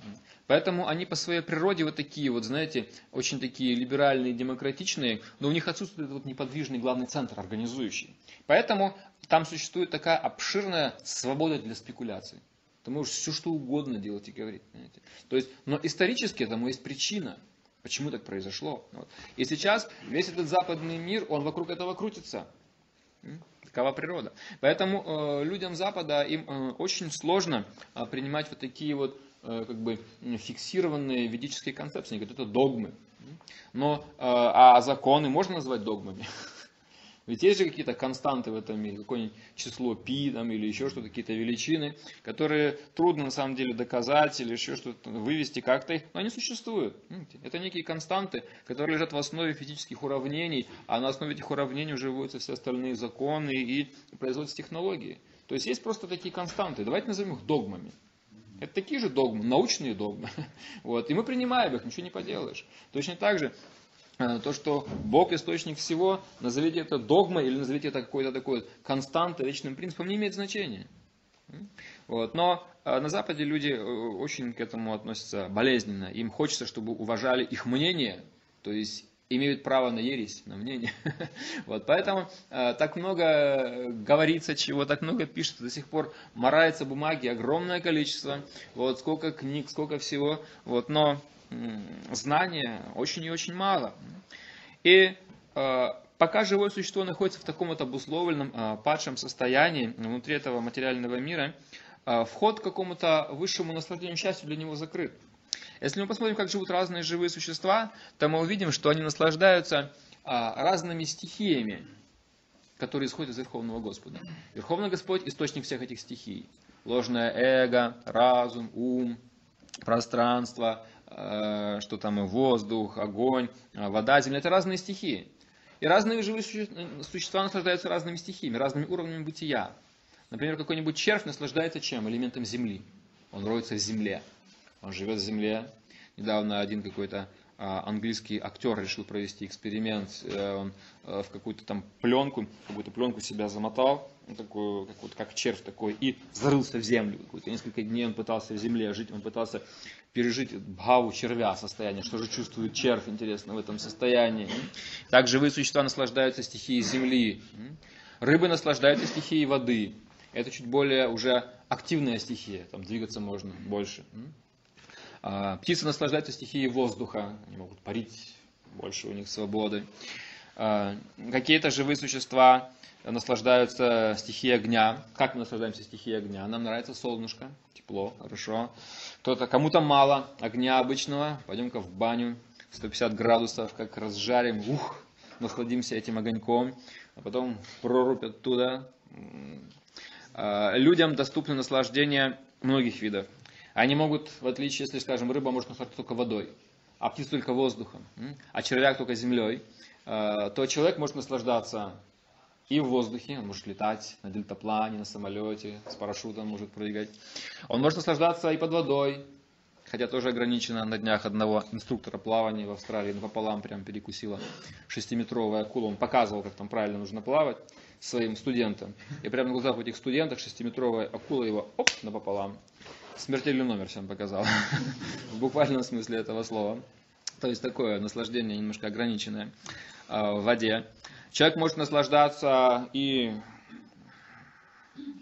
Поэтому они по своей природе вот такие вот, знаете, очень такие либеральные, демократичные, но у них отсутствует вот неподвижный главный центр, организующий. Поэтому там существует такая обширная свобода для спекуляций. Ты можешь все что угодно делать и говорить. Понимаете? То есть, но исторически этому есть причина. Почему так произошло? Вот. И сейчас весь этот западный мир, он вокруг этого крутится. Такова природа. Поэтому э, людям Запада им э, очень сложно э, принимать вот такие вот э, как бы фиксированные ведические концепции, как это догмы. Но, э, а законы можно назвать догмами? Ведь есть же какие-то константы в этом мире, какое-нибудь число π там, или еще что-то, какие-то величины, которые трудно на самом деле доказать или еще что-то вывести как-то, но они существуют. Это некие константы, которые лежат в основе физических уравнений, а на основе этих уравнений уже выводятся все остальные законы и производятся технологии. То есть есть просто такие константы, давайте назовем их догмами. Это такие же догмы, научные догмы. Вот. И мы принимаем их, ничего не поделаешь. Точно так же то, что Бог источник всего, назовите это догмой или назовите это какой-то такой константой, вечным принципом, не имеет значения. Вот. Но э, на Западе люди э, очень к этому относятся болезненно. Им хочется, чтобы уважали их мнение, то есть имеют право на ересь, на мнение. Вот, поэтому э, так много говорится чего, так много пишется, до сих пор морается бумаги огромное количество, вот, сколько книг, сколько всего, вот, но знания очень и очень мало. И э, пока живое существо находится в таком вот обусловленном э, падшем состоянии внутри этого материального мира, э, вход к какому-то высшему наслаждению счастью для него закрыт. Если мы посмотрим, как живут разные живые существа, то мы увидим, что они наслаждаются разными стихиями, которые исходят из Верховного Господа. Верховный Господь – источник всех этих стихий. Ложное эго, разум, ум, пространство, Э, что там и воздух, огонь, э, вода, земля, это разные стихии. И разные живые существа наслаждаются разными стихиями, разными уровнями бытия. Например, какой-нибудь червь наслаждается чем? Элементом земли. Он роется в земле. Он живет в земле. Недавно один какой-то а, английский актер решил провести эксперимент. Э, он в какую-то там пленку, какую-то пленку себя замотал, такую, как, вот, как червь такой, и зарылся в землю. Несколько дней он пытался в земле жить, он пытался пережить бхаву червя состояние, что же чувствует червь, интересно, в этом состоянии. Так живые существа наслаждаются стихией земли. Рыбы наслаждаются стихией воды. Это чуть более уже активная стихия, там двигаться можно больше. А, птицы наслаждаются стихией воздуха, они могут парить, больше у них свободы. А, какие-то живые существа наслаждаются стихией огня. Как мы наслаждаемся стихией огня? Нам нравится солнышко, тепло, хорошо. Кто-то, кому-то мало огня обычного, пойдем-ка в баню, 150 градусов, как разжарим, ух, насладимся этим огоньком, а потом прорубь оттуда. А, людям доступны наслаждения многих видов. Они могут, в отличие, если, скажем, рыба может наслаждаться только водой, а птица только воздухом, а червяк только землей, а, то человек может наслаждаться и в воздухе, он может летать на дельтаплане, на самолете, с парашютом может прыгать. Он может наслаждаться и под водой, хотя тоже ограничено на днях одного инструктора плавания в Австралии напополам прям перекусила шестиметровая акула. Он показывал, как там правильно нужно плавать своим студентам. И прямо на глазах у этих студентов шестиметровая акула его оп, напополам. Смертельный номер всем показал. В буквальном смысле этого слова. То есть такое наслаждение немножко ограниченное а, в воде. Человек может наслаждаться и,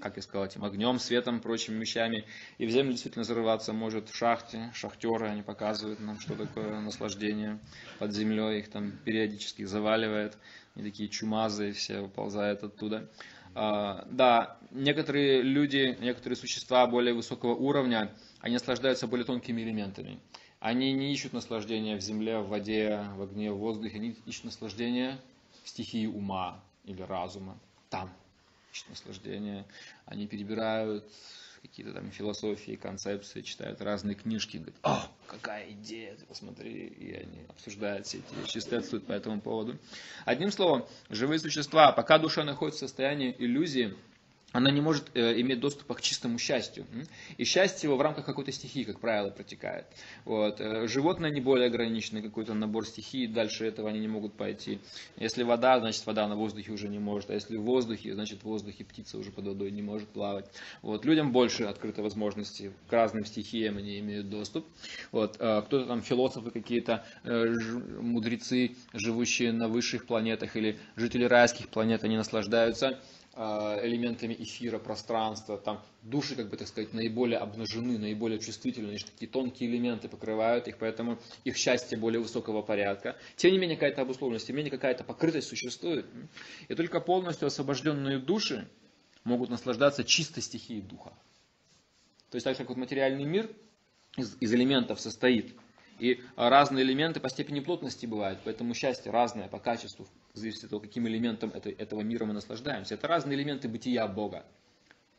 как я сказал, этим огнем, светом, прочими вещами. И в землю действительно зарываться может в шахте. Шахтеры, они показывают нам, что такое наслаждение под землей. Их там периодически заваливает. Они такие чумазые все выползают оттуда. А, да, некоторые люди, некоторые существа более высокого уровня, они наслаждаются более тонкими элементами. Они не ищут наслаждения в земле, в воде, в огне, в воздухе. Они ищут наслаждения стихии ума или разума. Там ищут наслаждение. Они перебирают какие-то там философии, концепции, читают разные книжки, говорят, о, какая идея, ты посмотри, и они обсуждают все эти вещи, статствуют по этому поводу. Одним словом, живые существа, пока душа находится в состоянии иллюзии, она не может э, иметь доступа к чистому счастью. И счастье его в рамках какой-то стихии, как правило, протекает. Вот. Э, животное не более ограниченный какой-то набор стихий, дальше этого они не могут пойти. Если вода, значит вода на воздухе уже не может. А если в воздухе, значит в воздухе птица уже под водой не может плавать. Вот. Людям больше открыто возможности, к разным стихиям они имеют доступ. Вот. Э, кто-то там философы какие-то, э, мудрецы, живущие на высших планетах или жители райских планет, они наслаждаются элементами эфира, пространства, там души, как бы так сказать, наиболее обнажены, наиболее чувствительны, лишь такие тонкие элементы покрывают их, поэтому их счастье более высокого порядка. Тем не менее, какая-то обусловленность, тем не менее, какая-то покрытость существует. И только полностью освобожденные души могут наслаждаться чистой стихией духа. То есть так как вот материальный мир из, из элементов состоит, и разные элементы по степени плотности бывают, поэтому счастье разное по качеству, зависит от того, каким элементом этого мира мы наслаждаемся. Это разные элементы бытия Бога,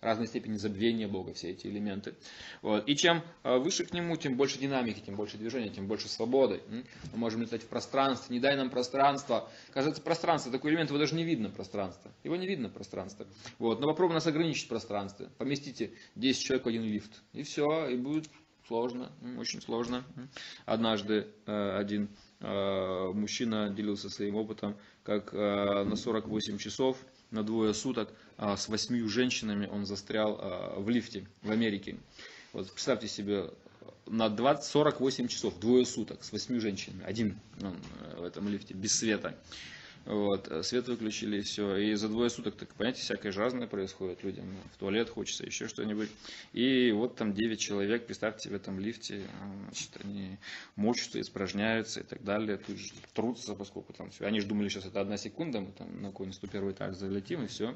разной степени забвения Бога, все эти элементы. Вот. И чем э, выше к нему, тем больше динамики, тем больше движения, тем больше свободы. Мы можем летать в пространстве, не дай нам пространство. Кажется, пространство, такой элемент, его даже не видно пространство. Его не видно пространство. Вот. Но попробуем нас ограничить пространство. Поместите 10 человек в один лифт. И все, и будет сложно, очень сложно. Однажды э, один э, мужчина делился своим опытом, как э, на 48 часов, на двое суток с восьмью женщинами он застрял в лифте в Америке. Вот представьте себе, на 20, 48 часов, двое суток с восьмью женщинами, один он в этом лифте, без света. Вот, э, свет выключили и все. И за двое суток, так понимаете, всякое же разное происходит людям. В туалет хочется, еще что-нибудь. И вот там 9 человек, представьте, в этом лифте, значит, они мочатся, испражняются и так далее. Тут же трутся, поскольку там все. Они же думали, сейчас это одна секунда, мы там на какой-нибудь 101 этаж залетим и все.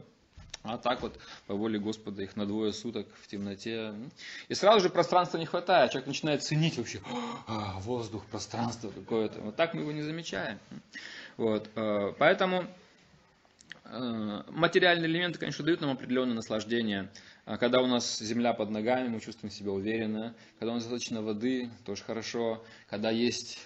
А так вот, по воле Господа, их на двое суток в темноте. И сразу же пространства не хватает. Человек начинает ценить вообще а, воздух, пространство какое-то. Вот так мы его не замечаем. Вот, э, поэтому э, материальные элементы, конечно, дают нам определенное наслаждение. А когда у нас земля под ногами, мы чувствуем себя уверенно. Когда у нас достаточно воды, тоже хорошо. Когда есть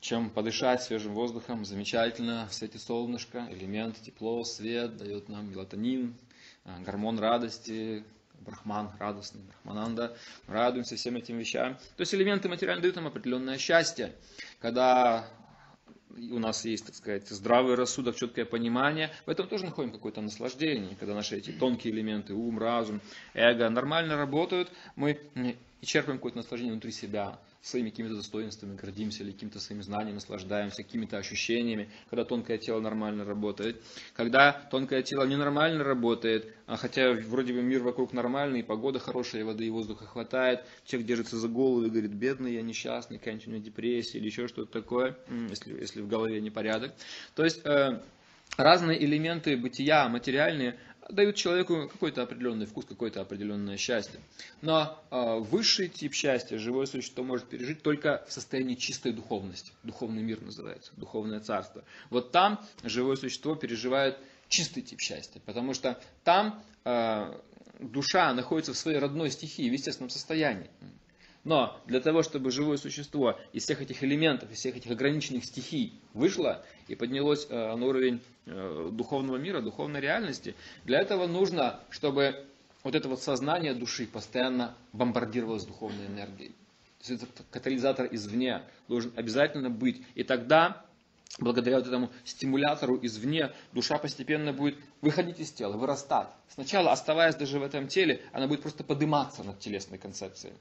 чем подышать свежим воздухом, замечательно. В свете солнышка, элемент, тепло, свет дает нам мелатонин, э, гормон радости, брахман радостный, брахмананда. Радуемся всем этим вещам. То есть элементы материально дают нам определенное счастье. Когда у нас есть, так сказать, здравый рассудок, четкое понимание, в этом тоже находим какое-то наслаждение, когда наши эти тонкие элементы, ум, разум, эго нормально работают, мы и черпаем какое-то наслаждение внутри себя, своими какими-то достоинствами гордимся или каким-то своим знанием наслаждаемся, какими-то ощущениями, когда тонкое тело нормально работает. Когда тонкое тело ненормально работает, а хотя вроде бы мир вокруг нормальный, погода хорошая, воды и воздуха хватает, человек держится за голову и говорит, бедный, я несчастный, какая-нибудь у меня депрессия или еще что-то такое, если, если в голове непорядок. То есть э, разные элементы бытия материальные дают человеку какой-то определенный вкус, какое-то определенное счастье. Но э, высший тип счастья живое существо может пережить только в состоянии чистой духовности. Духовный мир называется, духовное царство. Вот там живое существо переживает чистый тип счастья, потому что там э, душа находится в своей родной стихии, в естественном состоянии. Но для того, чтобы живое существо из всех этих элементов, из всех этих ограниченных стихий вышло и поднялось э, на уровень э, духовного мира, духовной реальности, для этого нужно, чтобы вот это вот сознание души постоянно бомбардировалось духовной энергией. То есть этот катализатор извне должен обязательно быть. И тогда, благодаря вот этому стимулятору извне, душа постепенно будет выходить из тела, вырастать. Сначала, оставаясь даже в этом теле, она будет просто подниматься над телесной концепцией.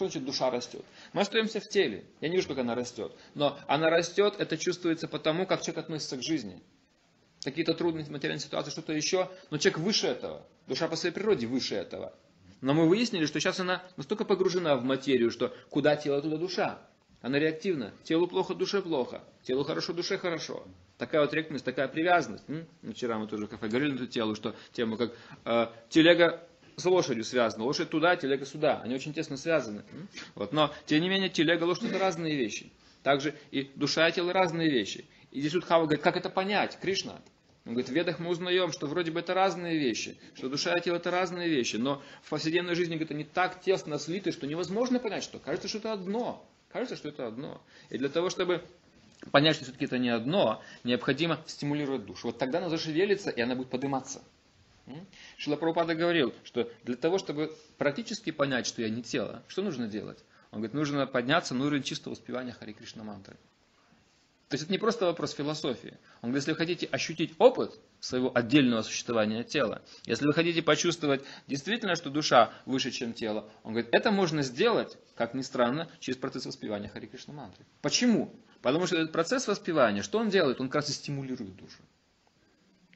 Что значит душа растет? Мы остаемся в теле. Я не вижу, как она растет. Но она растет, это чувствуется потому, как человек относится к жизни. Какие-то трудные материальные ситуации, что-то еще. Но человек выше этого. Душа по своей природе выше этого. Но мы выяснили, что сейчас она настолько погружена в материю, что куда тело, туда душа. Она реактивна. Телу плохо, душе плохо. Телу хорошо, душе хорошо. Такая вот реактивность, такая привязанность. М? Вчера мы тоже в кафе говорили на эту телу, что тему как э, телега с лошадью связано. Лошадь туда, телега сюда. Они очень тесно связаны. Вот. Но, тем не менее, телега, лошадь это разные вещи. Также и душа и тело разные вещи. И здесь Удхава говорит, как это понять, Кришна? Он говорит, в ведах мы узнаем, что вроде бы это разные вещи, что душа и тело это разные вещи, но в повседневной жизни говорит, они так тесно слиты, что невозможно понять, что кажется, что это одно. Кажется, что это одно. И для того, чтобы понять, что все-таки это не одно, необходимо стимулировать душу. Вот тогда она зашевелится, и она будет подниматься. Шила Прабхупада говорил, что для того, чтобы практически понять, что я не тело, что нужно делать? Он говорит, нужно подняться на уровень чистого воспевания Хари Кришна мантры. То есть это не просто вопрос философии. Он говорит, если вы хотите ощутить опыт своего отдельного существования тела, если вы хотите почувствовать действительно, что душа выше, чем тело, он говорит, это можно сделать, как ни странно, через процесс воспевания Хари Кришна мантры. Почему? Потому что этот процесс воспевания, что он делает? Он как раз и стимулирует душу.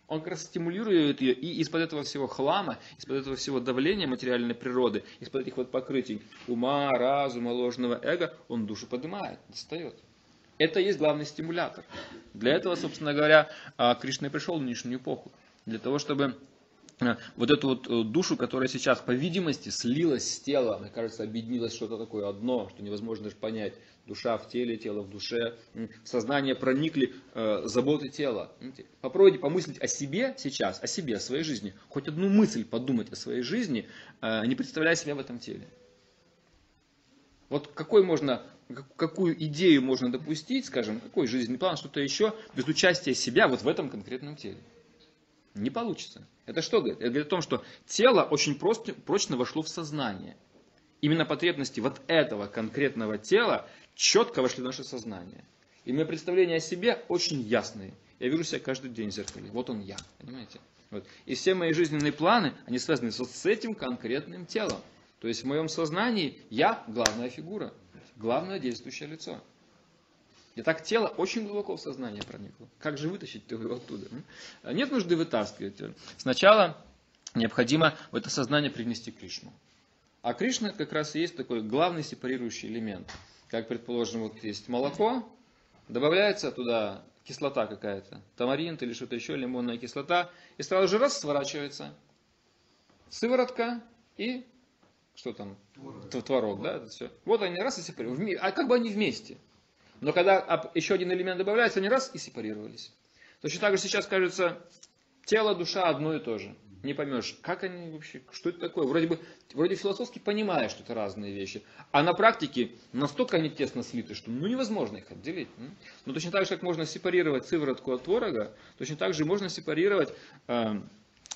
Он как раз стимулирует ее, и из-под этого всего хлама, из-под этого всего давления материальной природы, из-под этих вот покрытий ума, разума, ложного эго, он душу поднимает, достает. Это и есть главный стимулятор. Для этого, собственно говоря, а, Кришна и пришел в нынешнюю эпоху. Для того, чтобы вот эту вот э, душу, которая сейчас, по видимости, слилась с телом, мне кажется, объединилось что-то такое одно, что невозможно даже понять, душа в теле, тело в душе, в сознание проникли э, заботы тела. Попробуйте помыслить о себе сейчас, о себе, о своей жизни. Хоть одну мысль подумать о своей жизни, э, не представляя себя в этом теле. Вот какой можно, какую идею можно допустить, скажем, какой жизненный план, что-то еще, без участия себя вот в этом конкретном теле. Не получится. Это что говорит? Это говорит о том, что тело очень просто, прочно вошло в сознание. Именно потребности вот этого конкретного тела четко вошли в наше сознание. И мои представления о себе очень ясные. Я вижу себя каждый день в зеркале. Вот он я, понимаете? Вот. И все мои жизненные планы, они связаны вот с этим конкретным телом. То есть в моем сознании я главная фигура, главное действующее лицо. И так тело очень глубоко в сознание проникло. Как же вытащить его оттуда? Нет нужды вытаскивать. Сначала необходимо в это сознание принести Кришну. А Кришна как раз и есть такой главный сепарирующий элемент как, предположим, вот есть молоко, добавляется туда кислота какая-то, тамаринт или что-то еще, лимонная кислота, и сразу же раз сворачивается. Сыворотка и что там? Творог, Творог да, это все. Вот они раз и сепарировались. А как бы они вместе. Но когда еще один элемент добавляется, они раз и сепарировались. Точно так же сейчас кажется, тело, душа одно и то же не поймешь, как они вообще, что это такое. Вроде бы, вроде философски понимаешь, что это разные вещи, а на практике настолько они тесно слиты, что ну невозможно их отделить. Но точно так же, как можно сепарировать сыворотку от творога, точно так же можно сепарировать э,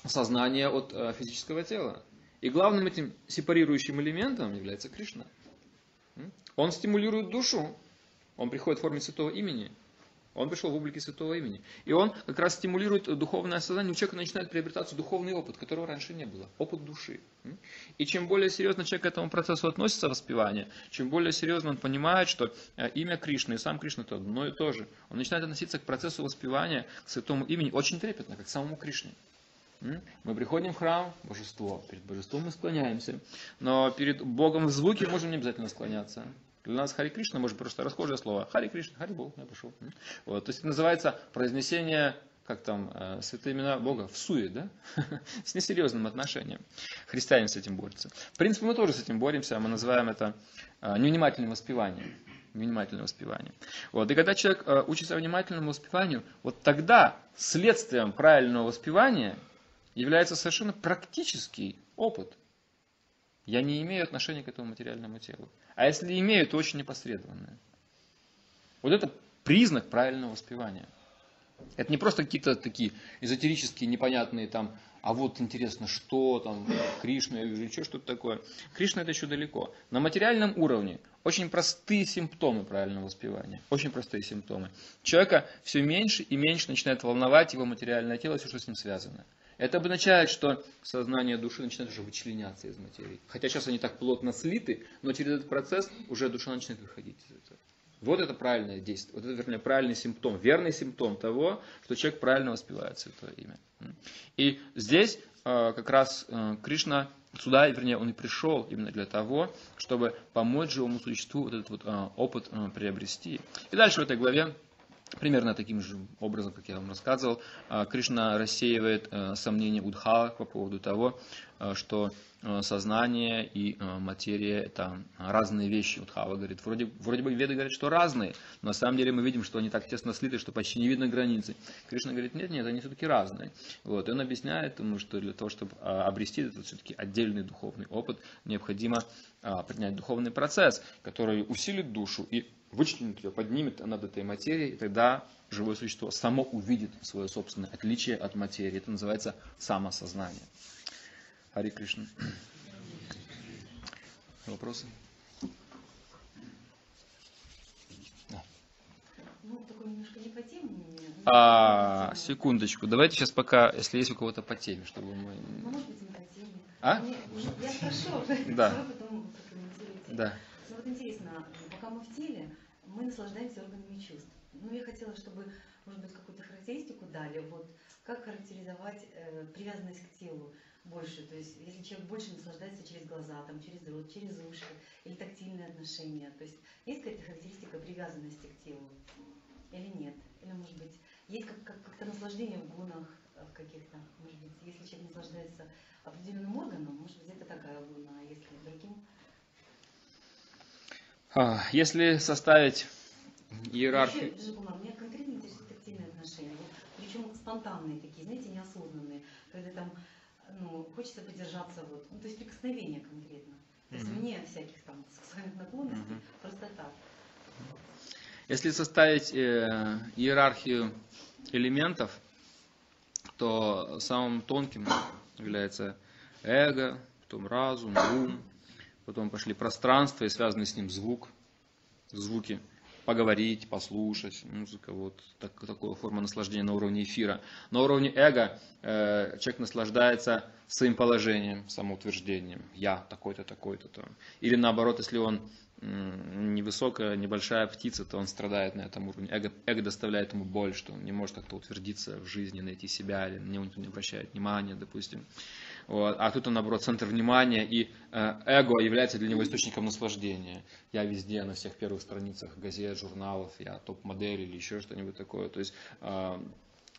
сознание от э, физического тела. И главным этим сепарирующим элементом является Кришна. Он стимулирует душу. Он приходит в форме святого имени. Он пришел в облике святого имени. И он как раз стимулирует духовное сознание. У человека начинает приобретаться духовный опыт, которого раньше не было. Опыт души. И чем более серьезно человек к этому процессу относится, воспевание, чем более серьезно он понимает, что э, имя Кришны и сам Кришна это одно и то же. Он начинает относиться к процессу воспевания, к святому имени очень трепетно, как к самому Кришне. Мы приходим в храм, божество, перед божеством мы склоняемся, но перед Богом в звуке можем не обязательно склоняться. Для нас Хари Кришна может просто расхожее слово. Хари Кришна, Хари Бог, я пошел. Вот. То есть это называется произнесение как там, э, святые имена Бога в суе, да? с несерьезным отношением. Христиане с этим борются. В принципе, мы тоже с этим боремся, мы называем это э, невнимательным воспеванием. Внимательное воспевание. Вот. И когда человек э, учится внимательному воспеванию, вот тогда следствием правильного воспевания является совершенно практический опыт. Я не имею отношения к этому материальному телу. А если имею, то очень непосредственное. Вот это признак правильного воспевания. Это не просто какие-то такие эзотерические, непонятные там, а вот интересно, что там, Кришна, я вижу, еще что-то такое. Кришна это еще далеко. На материальном уровне очень простые симптомы правильного воспевания. Очень простые симптомы. Человека все меньше и меньше начинает волновать его материальное тело, все, что с ним связано. Это обозначает, что сознание души начинает уже вычленяться из материи. Хотя сейчас они так плотно слиты, но через этот процесс уже душа начинает выходить из этого. Вот это правильное действие, вот это, вернее, правильный симптом, верный симптом того, что человек правильно воспевает Святое Имя. И здесь э, как раз э, Кришна сюда, вернее, он и пришел именно для того, чтобы помочь живому существу вот этот вот э, опыт приобрести. И дальше в этой главе Примерно таким же образом, как я вам рассказывал, а, Кришна рассеивает э, сомнения Удхава по поводу того, э, что э, сознание и материя это разные вещи. Удхава говорит, вроде, вроде бы веды говорят, что разные, но на самом деле мы видим, что они так тесно слиты, что почти не видно границы. Кришна говорит, нет, нет, они все-таки разные. Вот. И он объясняет ему, что для того, чтобы а, обрести этот все-таки отдельный духовный опыт, необходимо принять духовный процесс, который усилит душу и вычленит ее, поднимет над этой материей, и тогда живое существо само увидит свое собственное отличие от материи. Это называется самосознание. Хари Кришна. Вопросы? Да. Ну. А, секундочку. Давайте сейчас пока, если есть у кого-то по теме, чтобы мы... Ну, может быть, не по теме. А? Я спрошу. Да. Да. Ну вот интересно, пока мы в теле, мы наслаждаемся органами чувств. Ну, я хотела, чтобы, может быть, какую-то характеристику дали. Вот как характеризовать э, привязанность к телу больше? То есть, если человек больше наслаждается через глаза, там, через рот, через уши, или тактильные отношения. То есть, есть какая-то характеристика привязанности к телу? Или нет? Или, может быть, есть как- как- как-то наслаждение в гунах э, в каких-то? Может быть, если человек наслаждается определенным органом, может быть, это такая гуна, а если другим если составить иерархию... Еще, меня конкретно интересуют тактильные отношения. Причем спонтанные такие, знаете, неосознанные. Когда там ну, хочется подержаться, вот, ну, то есть прикосновения конкретно. То есть mm-hmm. вне всяких там сексуальных наклонностей, mm-hmm. просто так. Если составить э, иерархию элементов, то самым тонким является эго, потом разум, ум, потом пошли пространство и связанный с ним звук, звуки, поговорить, послушать, музыка, вот так, такая форма наслаждения на уровне эфира. На уровне эго э, человек наслаждается своим положением, самоутверждением. Я такой-то, такой-то. Или наоборот, если он невысокая, небольшая птица, то он страдает на этом уровне. Эго, эго доставляет ему боль, что он не может как-то утвердиться в жизни, найти себя, или на него никто не обращает внимания, допустим. Вот. А тут он, наоборот, центр внимания, и э, эго является для него источником наслаждения. Я везде, на всех первых страницах газет, журналов, я топ-модель или еще что-нибудь такое. То есть э,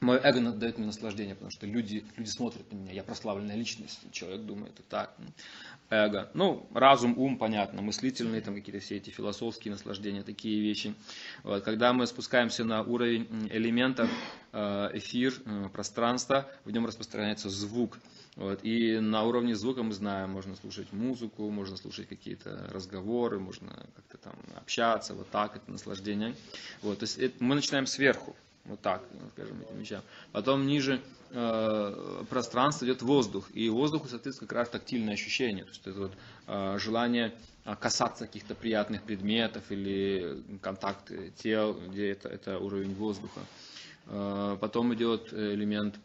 мое эго дает мне наслаждение, потому что люди, люди смотрят на меня, я прославленная личность, человек думает, это так. Эго. Ну, разум, ум, понятно, мыслительные, там какие-то все эти философские наслаждения, такие вещи. Вот. Когда мы спускаемся на уровень элементов, э, эфир, пространство, в нем распространяется звук. Вот. И на уровне звука мы знаем, можно слушать музыку, можно слушать какие-то разговоры, можно как-то там общаться, вот так, это наслаждение. Вот. То есть это, мы начинаем сверху. Вот так, скажем, этим вещам. Потом ниже э, пространства идет воздух. И воздуху, соответственно, как раз тактильное ощущение. То есть это вот э, желание э, касаться каких-то приятных предметов или контакт тел, где это, это уровень воздуха. Э, потом идет элемент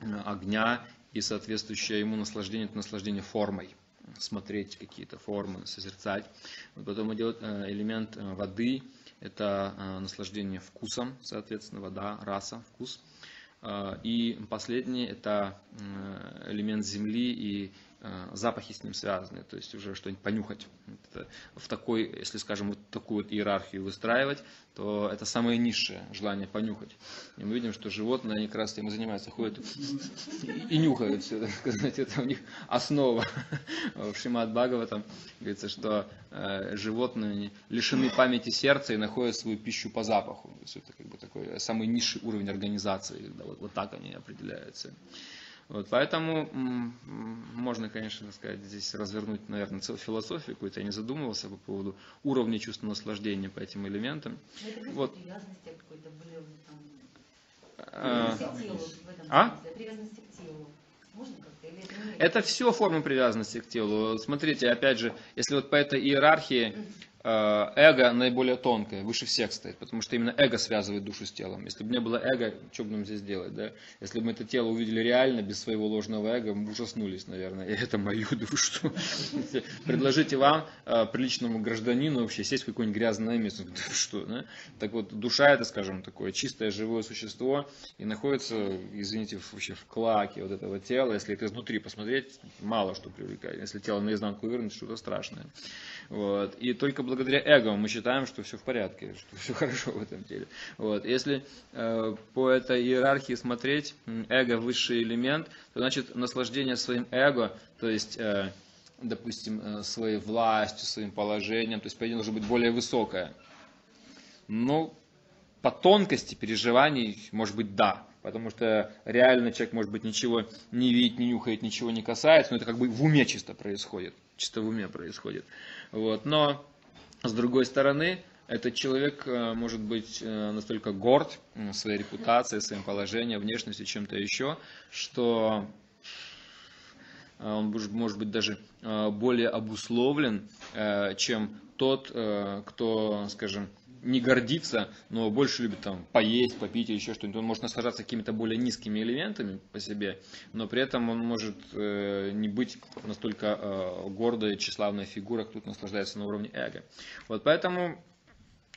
э, огня и соответствующее ему наслаждение, это наслаждение формой смотреть какие-то формы, созерцать. Потом идет э, элемент воды, это наслаждение вкусом, соответственно, вода, раса, вкус. И последний это элемент земли и Э, запахи с ним связаны, то есть уже что-нибудь понюхать. Это в такой, если скажем, вот такую вот иерархию выстраивать, то это самое низшее желание понюхать. И мы видим, что животные, они как раз этим и занимаются, ходят и, нюхают все, сказать, это у них основа. В Шимат там говорится, что э, животные лишены памяти сердца и находят свою пищу по запаху. То есть это как бы такой самый низший уровень организации, вот так они определяются. Вот, поэтому можно, конечно, так сказать, здесь развернуть, наверное, целую философию какую-то. Я не задумывался по поводу уровня чувства наслаждения по этим элементам. Но это вот. привязанности какой-то были там, а, а? привязанности к телу. Можно как-то? Или это, все формы привязанности к телу. Смотрите, опять же, если вот по этой иерархии эго наиболее тонкое, выше всех стоит, потому что именно эго связывает душу с телом. Если бы не было эго, что бы нам здесь делать, да? Если бы мы это тело увидели реально, без своего ложного эго, мы бы ужаснулись, наверное. И это мою душу. Предложите вам, э, приличному гражданину, вообще сесть в какое-нибудь грязное место. Что, да? Так вот, душа это, скажем, такое чистое живое существо и находится, извините, вообще в клаке вот этого тела. Если это изнутри посмотреть, мало что привлекает. Если тело наизнанку вывернуть, что-то страшное. Вот. И только благодаря эго мы считаем, что все в порядке, что все хорошо в этом теле. Вот. Если э, по этой иерархии смотреть, эго высший элемент, то значит наслаждение своим эго, то есть э, допустим, э, своей властью, своим положением, то есть по идее должно быть более высокое. Но по тонкости переживаний, может быть, да. Потому что реально человек, может быть, ничего не видит, не нюхает, ничего не касается, но это как бы в уме чисто происходит. Чисто в уме происходит. Вот. Но, с другой стороны, этот человек э, может быть э, настолько горд своей репутацией, своим положением, внешностью, чем-то еще, что э, он может быть даже более обусловлен, чем тот, кто, скажем, не гордится, но больше любит там поесть, попить или еще что-нибудь. Он может наслаждаться какими-то более низкими элементами по себе, но при этом он может э, не быть настолько э, гордой, тщеславной фигурой, кто наслаждается на уровне эго. Вот поэтому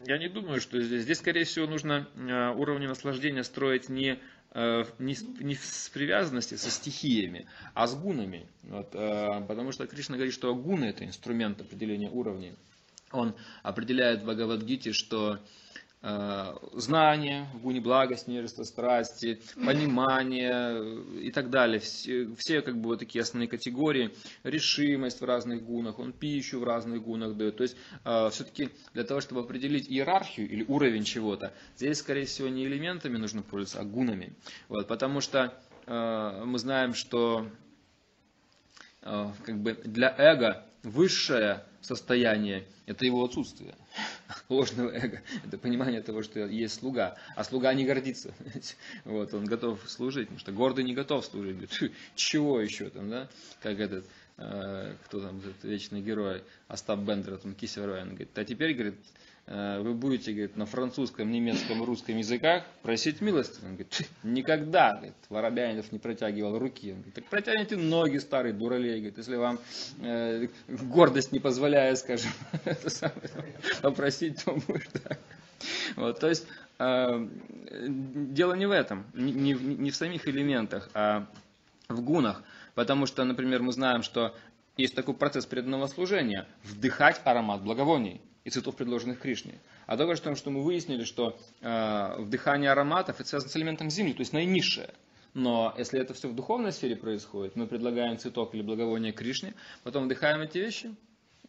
я не думаю, что здесь, здесь скорее всего, нужно э, уровни наслаждения строить не э, не, не с привязанности со стихиями, а с гунами. Вот, э, потому что Кришна говорит, что гуны это инструмент определения уровней он определяет в Бхагавадгите, что э, знание, в гуне благость, нежество, страсти, понимание и так далее. Все, все как бы вот такие основные категории. Решимость в разных гунах, он пищу в разных гунах дает. То есть э, все-таки для того, чтобы определить иерархию или уровень чего-то, здесь, скорее всего, не элементами нужно пользоваться, а гунами. Вот, потому что э, мы знаем, что как бы для эго высшее состояние – это его отсутствие ложного эго. Это понимание того, что есть слуга. А слуга не гордится. Вот, он готов служить, потому что гордый не готов служить. Чего еще там, да? Как этот, э, кто там, этот вечный герой, Остап Бендер, там, Кисер говорит, а теперь, говорит, вы будете, говорит, на французском, немецком, русском языках просить милости. Он говорит, никогда, говорит, Воробьянинов не протягивал руки. Он говорит, так протяните ноги, старый дуралей, говорит, если вам э, гордость не позволяет, скажем, попросить, то будет так. Вот, то есть э, дело не в этом, не, не в самих элементах, а в гунах. Потому что, например, мы знаем, что есть такой процесс преданного служения – вдыхать аромат благовоний и цветов, предложенных Кришне. А только что, что мы выяснили, что э, вдыхание ароматов это связано с элементом земли, то есть наинизшее. Но если это все в духовной сфере происходит, мы предлагаем цветок или благовоние Кришне, потом вдыхаем эти вещи,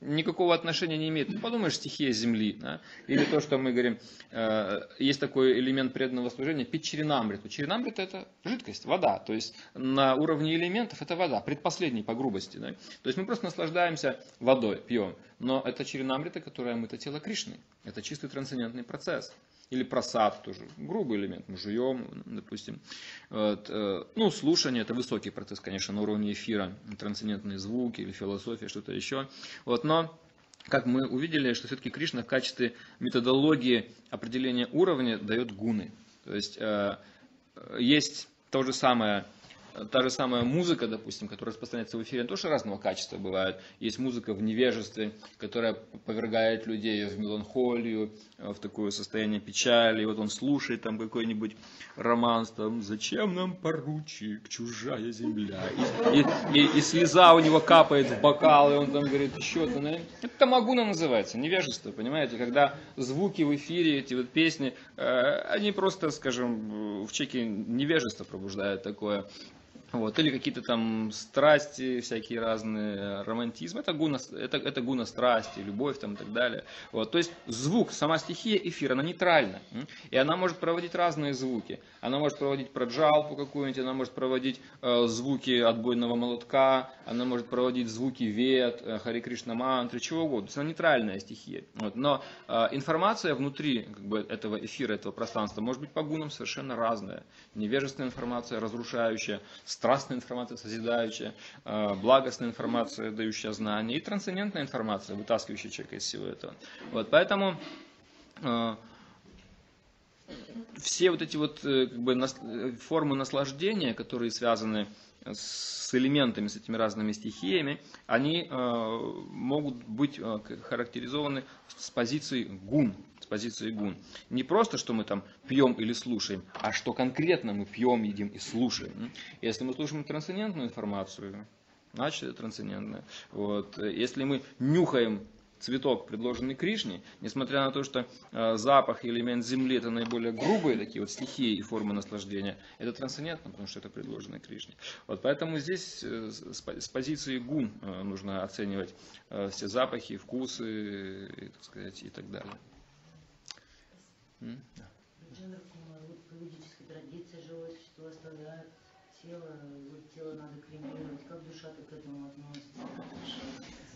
никакого отношения не имеет. Ну, подумаешь, стихия земли. Да? Или то, что мы говорим, э, есть такой элемент преданного служения, пить черенамриту. Черенамрита это жидкость, вода. То есть на уровне элементов это вода, предпоследний по грубости. Да? То есть мы просто наслаждаемся водой, пьем. Но это черенамрита, которая омыта тело Кришны. Это чистый трансцендентный процесс. Или просад тоже. Грубый элемент. Мы жуем, допустим. Вот. э, Ну, слушание это высокий процесс, конечно, на уровне эфира. Трансцендентные звуки или философия, что-то еще. Вот. Но как мы увидели, что все-таки Кришна в качестве методологии определения уровня дает гуны. То есть э, есть то же самое та же самая музыка, допустим, которая распространяется в эфире, тоже разного качества бывает. Есть музыка в невежестве, которая повергает людей в меланхолию, э, в такое состояние печали. Вот он слушает там какой-нибудь романс, там, зачем нам поручик, чужая земля. И, и, и, и слеза у него капает в бокал, и он там говорит, что-то. Ну, это тамагуна называется, невежество, понимаете, когда звуки в эфире, эти вот песни, э, они просто, скажем, в человеке невежество пробуждают такое. Вот, или какие-то там страсти всякие разные, романтизм, это гуна, это, это гуна страсти, любовь там и так далее. Вот, то есть звук, сама стихия эфира, она нейтральна. И она может проводить разные звуки. Она может проводить проджалпу какую-нибудь, она может проводить э, звуки отбойного молотка, она может проводить звуки вет, э, Хари Кришна мантры, чего угодно. То есть она нейтральная стихия. Вот, но э, информация внутри как бы, этого эфира, этого пространства может быть по гунам совершенно разная. Невежественная информация, разрушающая, страстная информация, созидающая, э, благостная информация, дающая знания, и трансцендентная информация, вытаскивающая человека из всего этого. Вот, поэтому э, все вот эти вот э, как бы, формы наслаждения, которые связаны с элементами, с этими разными стихиями, они могут быть характеризованы с позиции гун, позиции гун. Не просто, что мы там пьем или слушаем, а что конкретно мы пьем, едим и слушаем. Если мы слушаем трансцендентную информацию, значит это трансцендентное. Вот. Если мы нюхаем цветок, предложенный Кришне, несмотря на то, что э, запах и элемент земли это наиболее грубые такие вот стихии и формы наслаждения, это трансцендентно, потому что это предложено Кришне. Вот поэтому здесь э, с, с позиции гун э, нужно оценивать э, все запахи, вкусы, и, так сказать, и так далее. Джендер вот ведической традиции живое существо оставляет тело, вот тело надо кремировать. Как душа к этому относится?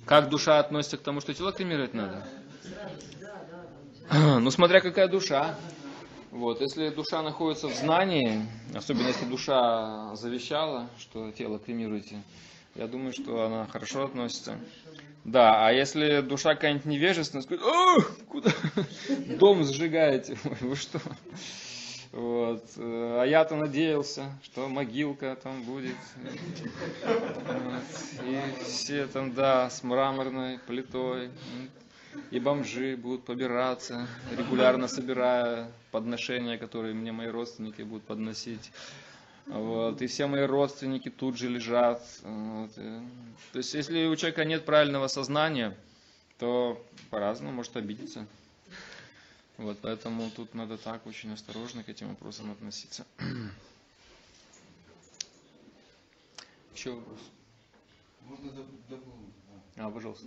Как душа относится к тому, что тело кремировать надо? Сразу, да, да, да. Ну, смотря какая душа. Вот, если душа находится в знании, особенно если душа завещала, что тело кремируйте, я думаю, что она хорошо относится. Да, а если душа какая-нибудь невежественная, скажет, о, куда? Дом сжигаете, Ой, вы что? Вот. А я-то надеялся, что могилка там будет. Вот. И все там, да, с мраморной плитой. И бомжи будут побираться, регулярно собирая подношения, которые мне мои родственники будут подносить. Вот. И все мои родственники тут же лежат. Вот. То есть, если у человека нет правильного сознания, то по-разному может обидеться. Вот, поэтому тут надо так очень осторожно к этим вопросам относиться. Еще вопрос? Можно доп- дополнить? А, пожалуйста.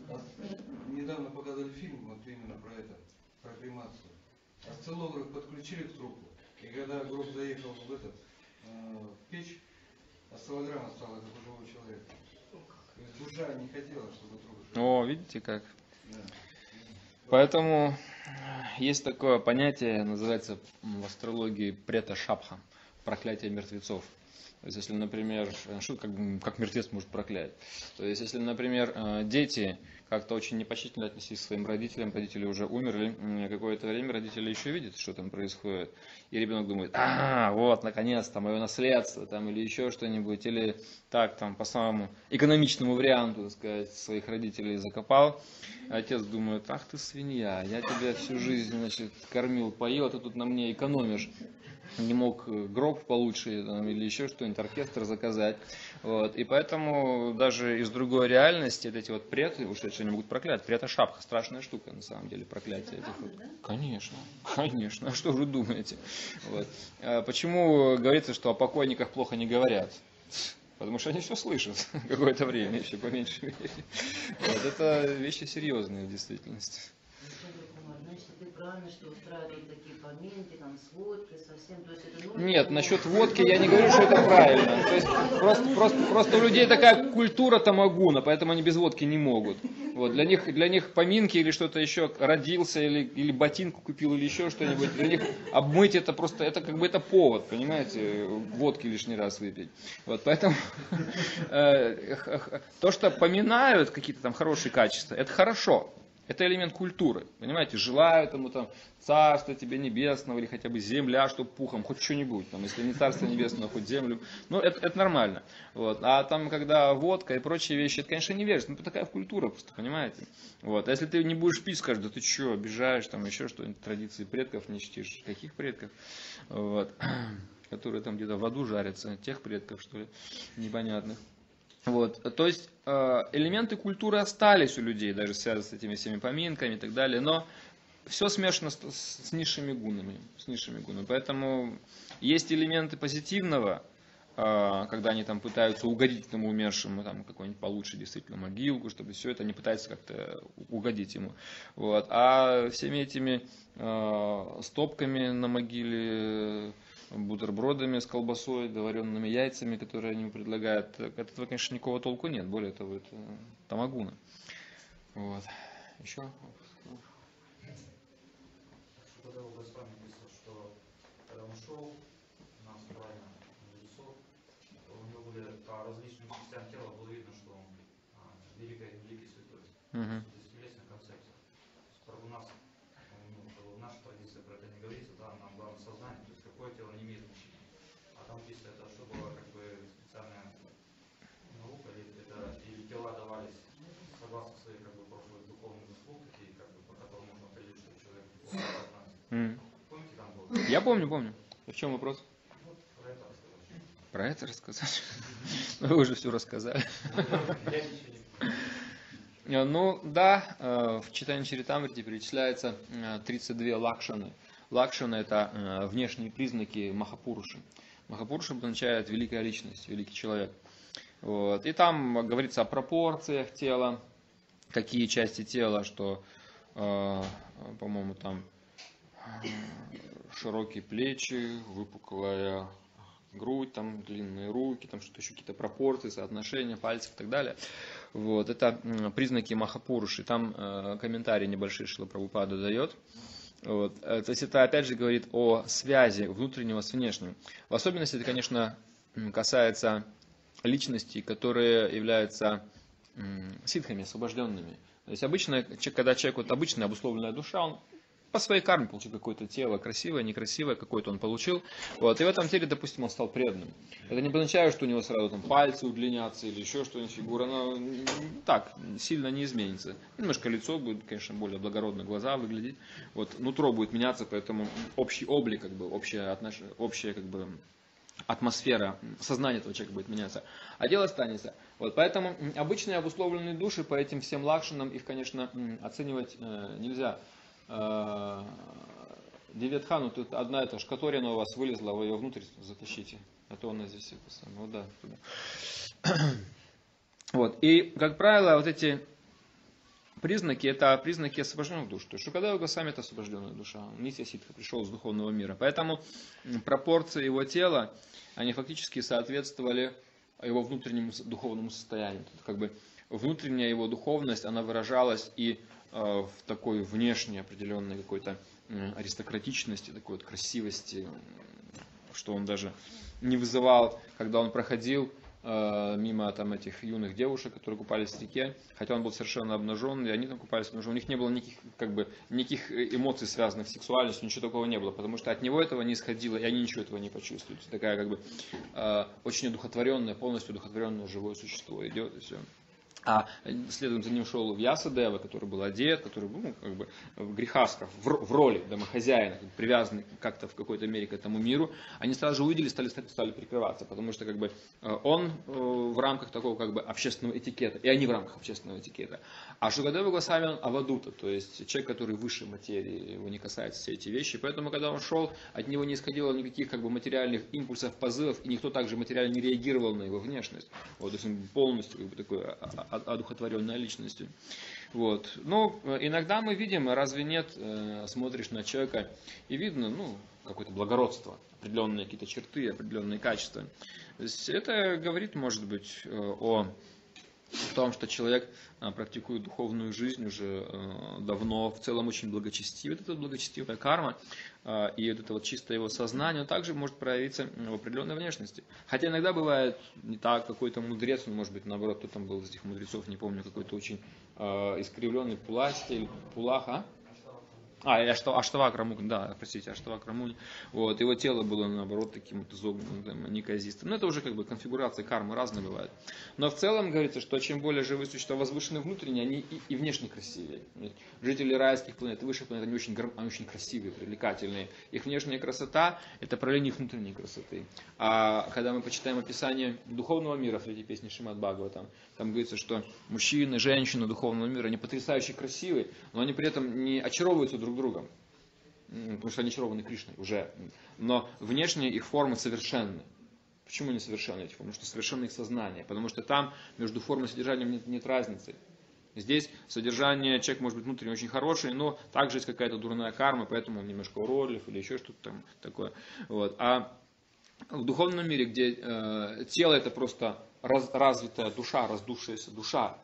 Недавно показали фильм вот именно про это, про кремацию. Осциллограф подключили к трупу, и когда гроб заехал в этот в печь, осциллограмма стала как у живого человека. Душа не хотела, чтобы жил. О, видите как? Да. Поэтому есть такое понятие, называется в астрологии прета шапха, проклятие мертвецов. Есть, если, например, э, что как, бы, как мертвец может проклять? То есть, если, например, э, дети как-то очень непочтительно отнеслись к своим родителям, родители уже умерли, какое-то время родители еще видят, что там происходит, и ребенок думает, а, вот, наконец-то, мое наследство, там, или еще что-нибудь, или так, там, по самому экономичному варианту, так сказать, своих родителей закопал, Отец думает, ах ты свинья, я тебя всю жизнь, значит, кормил, поил, а ты тут на мне экономишь. Не мог э, гроб получше там, или еще что-нибудь, оркестр заказать. Вот. И поэтому даже из другой реальности вот эти вот преты, ушедшие, они могут проклять. Прета шапха, страшная штука на самом деле, проклятие этих вот. Конечно, конечно, а что вы думаете? Вот. А Почему говорится, что о покойниках плохо не говорят? Потому что они все слышат какое-то время, еще по меньшей мере. Вот, это вещи серьезные в действительности. Правильно, что устраивают такие поминки, там, сводки, совсем, то есть это нужно? Нет, насчет водки я не говорю, что это правильно. То есть просто, просто, просто у людей такая культура тамагуна, поэтому они без водки не могут. Вот, для, них, для них поминки или что-то еще, родился или, или ботинку купил или еще что-нибудь, для них обмыть это просто, это как бы это повод, понимаете, водки лишний раз выпить. Вот, поэтому э, то, что поминают какие-то там хорошие качества, это хорошо. Это элемент культуры. Понимаете, желаю тому там царства тебе небесного или хотя бы земля, чтоб пухом, хоть что-нибудь. Там, если не царство небесного, хоть землю. Ну, это, это нормально. Вот. А там, когда водка и прочие вещи, это, конечно, невежество. Ну, такая культура просто, понимаете. Вот. А если ты не будешь пить, скажешь, да ты что, обижаешь, там еще что-нибудь, традиции предков не чтишь. Каких предков? Вот. Которые там где-то в аду жарятся. Тех предков, что ли, непонятных. Вот, то есть э, элементы культуры остались у людей, даже связанные с этими всеми поминками и так далее, но все смешано с, с низшими гунами, с низшими гунами. Поэтому есть элементы позитивного, э, когда они там пытаются угодить этому умершему, там какой-нибудь получше действительно могилку, чтобы все это, они пытаются как-то угодить ему. Вот. А всеми этими э, стопками на могиле, бутербродами с колбасой, доваренными яйцами, которые они предлагают. От этого, конечно, никакого толку нет. Более того, это тамагуна. Вот. Еще? Когда у Господа написано, что когда он шел на собрание мудрецов, у него были по различным частям тела было видно, что он а, великий, великий святой. Мгм. То есть телесная концепция. То есть, правда, у нас, ну, как бы в нашей традиции про это не говорится, да, нам главное сознание, то есть какое тело не имеет значения. А там написано, это что была как бы специальная наука, или, это, или тела давались согласно своей как бы прошлой духовной заслуг, и как бы по которым можно определить, что человек духовно относится. М. Помните, там было? Я помню, помню. В чем вопрос? Про это рассказать. Вы уже все рассказали. Э, Ну да, э, в читании Чаритамрити перечисляется э, 32 лакшаны. Лакшаны это э, внешние признаки Махапуруши. Махапуруша обозначает великая личность, великий человек. Вот. И там говорится о пропорциях тела, какие части тела, что, э, по-моему, там э, широкие плечи, выпуклая грудь, там длинные руки, там что-то еще какие-то пропорции, соотношения пальцев и так далее. Вот, это признаки Махапуруши. Там э, комментарий небольшой Шила Прабхупада дает. Вот. э, То есть это опять же говорит о связи внутреннего с внешним. В особенности это, конечно, касается личностей, которые являются ситхами, освобожденными. То есть обычно, когда человек, вот обычная обусловленная душа, он по своей карме получил какое-то тело, красивое, некрасивое, какое-то он получил. Вот. И в этом теле, допустим, он стал преданным. Это не означает, что у него сразу там пальцы удлинятся или еще что-нибудь, фигура, она так, сильно не изменится. Немножко лицо будет, конечно, более благородно, глаза выглядеть. Вот, нутро будет меняться, поэтому общий облик, как бы, общее отношение, общее, как бы, атмосфера, сознание этого человека будет меняться, а дело останется. Вот, поэтому обычные обусловленные души по этим всем лакшинам, их, конечно, оценивать э, нельзя. Э, Диветхану, тут одна эта шкаторина у вас вылезла, вы ее внутрь затащите, а то она здесь это самое, вот да, туда. Вот, и, как правило, вот эти признаки, это признаки освобожденных душ. То есть, Шукадева Госвами это освобожденная душа. Он Ситха пришел из духовного мира. Поэтому пропорции его тела, они фактически соответствовали его внутреннему духовному состоянию. То есть, как бы внутренняя его духовность, она выражалась и э, в такой внешней определенной какой-то аристократичности, такой вот красивости, что он даже не вызывал, когда он проходил э, мимо там этих юных девушек, которые купались в реке, хотя он был совершенно обнажен, и они там купались, потому что у них не было никаких, как бы, никаких эмоций, связанных с сексуальностью, ничего такого не было, потому что от него этого не исходило, и они ничего этого не почувствуют. Такая как бы э, очень одухотворенное, полностью одухотворенное живое существо идет, и все. А следом за ним шел Вьясадева, который был одет, который был ну, как бы в грехасках, в, в роли домохозяина, привязанный как-то в какой-то мере к этому миру. Они сразу же увидели, стали, стали прикрываться, потому что как бы э, он э, в рамках такого как бы общественного этикета, и они в рамках общественного этикета. А Шугадева Госвами он авадута, то есть человек, который выше материи, его не касаются все эти вещи. Поэтому, когда он шел, от него не исходило никаких как бы материальных импульсов, позывов, и никто также материально не реагировал на его внешность. Вот, то есть он полностью как бы, такой а- а- одухотворенной личностью. Вот. Но э, иногда мы видим, разве нет, э, смотришь на человека и видно, ну, какое-то благородство, определенные какие-то черты, определенные качества. То есть это говорит, может быть, э, о в том, что человек а, практикует духовную жизнь уже э, давно, в целом очень благочестивый. Эта благочестивая карма а, и вот это вот чистое его сознание также может проявиться в определенной внешности. Хотя иногда бывает не так, какой-то мудрец, может быть, наоборот, кто там был из этих мудрецов, не помню, какой-то очень искривленный пуластель, пулаха, а, и Аштава, Рамуни, да, простите, Аштавак Рамуни. Вот, его тело было, наоборот, таким вот изогнутым, неказистым. Но это уже как бы конфигурации кармы разные бывают. Но в целом говорится, что чем более живые существа возвышены внутренне, они и, и внешне красивее. Жители райских планет высших планет, они очень, они очень красивые, привлекательные. Их внешняя красота – это проявление их внутренней красоты. А когда мы почитаем описание духовного мира третьей песне Шимат Бхагаватам, там говорится, что мужчины, женщины духовного мира, они потрясающе красивые, но они при этом не очаровываются друг другом, потому что они очарованы Кришной уже. Но внешне их формы совершенны. Почему не совершенны эти формы? Потому что совершенно их сознание. Потому что там между формой и содержанием нет, нет разницы. Здесь содержание человек может быть внутренне очень хороший, но также есть какая-то дурная карма, поэтому он немножко уродлив или еще что-то там такое. Вот. А в духовном мире, где э, тело это просто раз, развитая душа, раздувшаяся душа.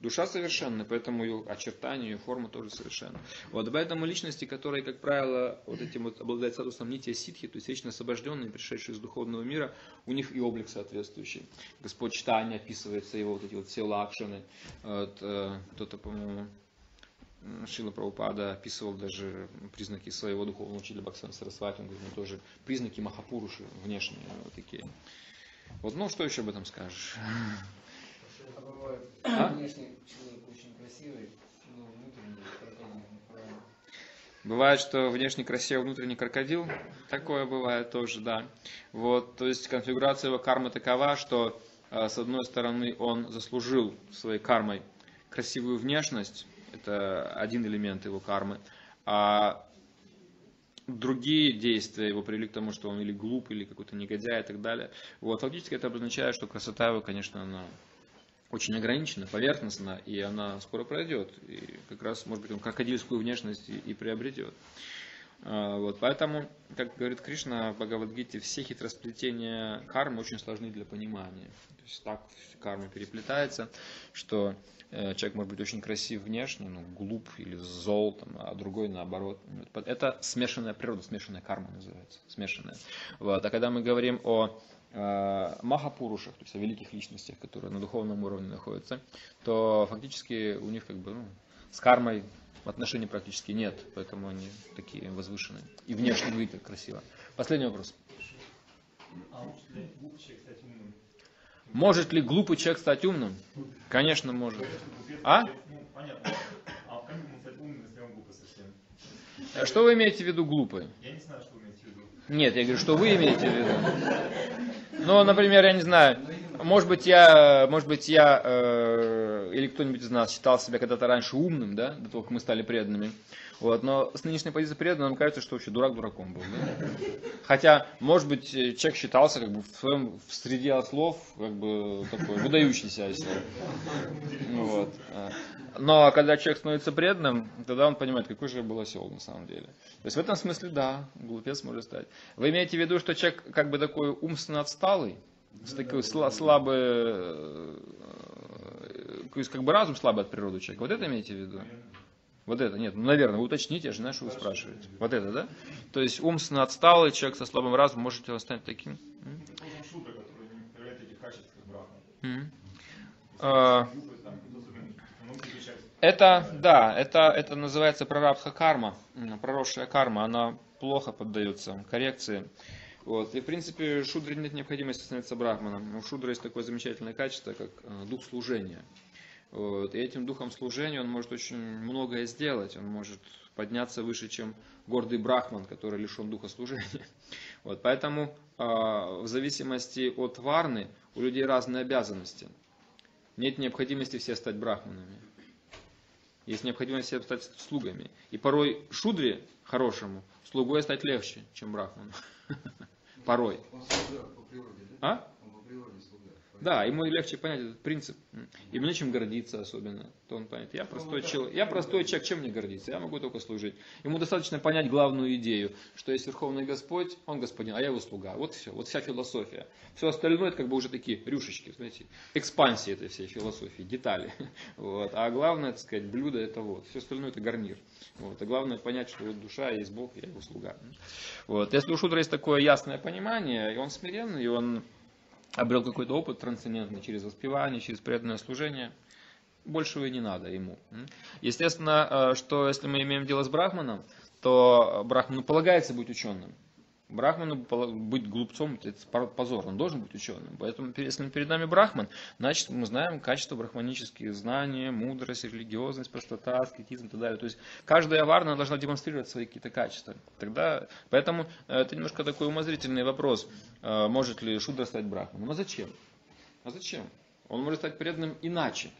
Душа совершенна, поэтому ее очертания, ее форма тоже совершенна. Вот, поэтому личности, которые, как правило, вот этим вот обладают статусом нития ситхи, то есть вечно освобожденные, пришедшие из духовного мира, у них и облик соответствующий. Господь читания описывается его вот эти вот все лакшины. Вот, э, кто-то, по-моему, Шила Прабхупада описывал даже признаки своего духовного учителя Баксан Сарасвати, он говорит, ну, тоже признаки Махапуруши внешние вот такие. Вот, ну, что еще об этом скажешь? А бывает, а? внешне человек очень красивый, но внутренне крокодил, правильно? Бывает, что внешне красивый, внутренний крокодил. Такое бывает тоже, да. Вот, то есть конфигурация его кармы такова, что а, с одной стороны он заслужил своей кармой красивую внешность, это один элемент его кармы, а другие действия его привели к тому, что он или глуп, или какой-то негодяй и так далее. Вот, фактически это обозначает, что красота его, конечно, она очень ограничена, поверхностна, и она скоро пройдет. И как раз, может быть, он крокодильскую внешность и, и приобретет. А, вот, поэтому, как говорит Кришна в Бхагавадгите, все хитросплетения кармы очень сложны для понимания. То есть так карма переплетается, что Э, человек может быть очень красив внешне, ну, глуп или зол, там, а другой наоборот. Это смешанная природа, смешанная карма называется, смешанная. Вот. А когда мы говорим о э, махапурушах, то есть о великих личностях, которые на духовном уровне находятся, то фактически у них как бы ну, с кармой отношений практически нет, поэтому они такие возвышенные. И внешне выглядят красиво. Последний вопрос. А может ли глупый человек стать умным? Конечно, может. А? а? Что вы имеете в виду глупый? Я не знаю, что вы имеете в виду. Нет, я говорю, что вы имеете в виду. Ну, например, я не знаю, может быть, я, может быть, я э, или кто-нибудь из нас считал себя когда-то раньше умным, да, до того, как мы стали преданными. Вот, но с нынешней позиции преданного нам кажется, что вообще дурак дураком был. Да? Хотя, может быть, человек считался как бы в своем в среде ослов как бы такой выдающийся. Вот. Но когда человек становится преданным, тогда он понимает, какой же я был осел на самом деле. То есть в этом смысле, да, глупец может стать. Вы имеете в виду, что человек как бы такой умственно отсталый, с такой слабый, э, то есть как бы разум слабый от природы человека. Вот это имеете в виду? Вот это, нет, ну, наверное, уточните, я же знаю, что вы спрашиваете. Вот это, да? То есть умственно отсталый человек со слабым разумом, можете он стать таким? А, это, да, это, это называется прарабха карма, проросшая карма, она плохо поддается коррекции. Вот. И, в принципе, шудре нет необходимости становиться брахманом. У шудра есть такое замечательное качество, как э, дух служения. Вот. И этим духом служения он может очень многое сделать. Он может подняться выше, чем гордый брахман, который лишен духа служения. Вот. Поэтому а, в зависимости от варны у людей разные обязанности. Нет необходимости все стать брахманами. Есть необходимость все стать слугами. И порой шудре хорошему слугой стать легче, чем брахману. Порой. А? Он по природе слуга. Да, ему легче понять этот принцип. И мне чем гордиться особенно. То он понят. Я простой человек. Я простой человек, чем мне гордиться? Я могу только служить. Ему достаточно понять главную идею, что есть Верховный Господь, Он господин, а я его слуга. Вот все. Вот вся философия. Все остальное это как бы уже такие рюшечки, знаете, экспансии этой всей философии, детали. Вот. А главное, так сказать, блюдо это вот. Все остальное это гарнир. Вот. А главное понять, что вот душа есть Бог, я его слуга. Вот. Если у Шудра есть такое ясное понимание, и он смиренный, и он обрел какой-то опыт трансцендентный через воспевание, через преданное служение, большего и не надо ему. Естественно, э, что если мы имеем дело с Брахманом, то Брахману полагается быть ученым. Брахману быть глупцом это позор, он должен быть ученым. Поэтому, если перед нами Брахман, значит мы знаем качество брахманических знаний, мудрость, религиозность, простота, аскетизм и так далее. То есть каждая варна должна демонстрировать свои какие-то качества. Тогда, поэтому э, это немножко такой умозрительный вопрос, э, может ли Шудра стать Брахманом. А зачем? А зачем? Он может стать преданным иначе.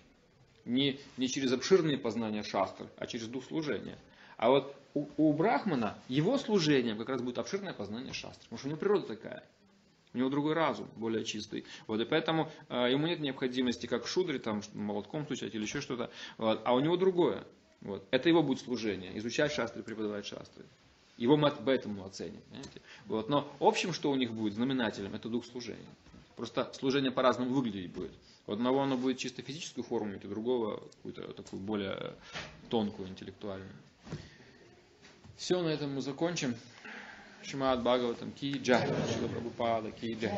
Не, не через обширные познания шастр, а через дух служения. А вот у, у Брахмана его служением как раз будет обширное познание шастры. Потому что у него природа такая. У него другой разум, более чистый. Вот, и поэтому э, ему нет необходимости, как в шудре, там, молотком стучать или еще что-то. Вот, а у него другое. Вот. Это его будет служение. Изучать шастры, преподавать шастры. Его мы по этому оценим. Понимаете? Вот. Но общем, что у них будет, знаменателем, это дух служения. Просто служение по-разному выглядеть будет. У одного оно будет чисто физическую форму, у другого какую-то такую более тонкую, интеллектуальную. Все, на этом мы закончим. Шимат Бхагаватам Ки Джай. Шила Прабхупада Ки Джай.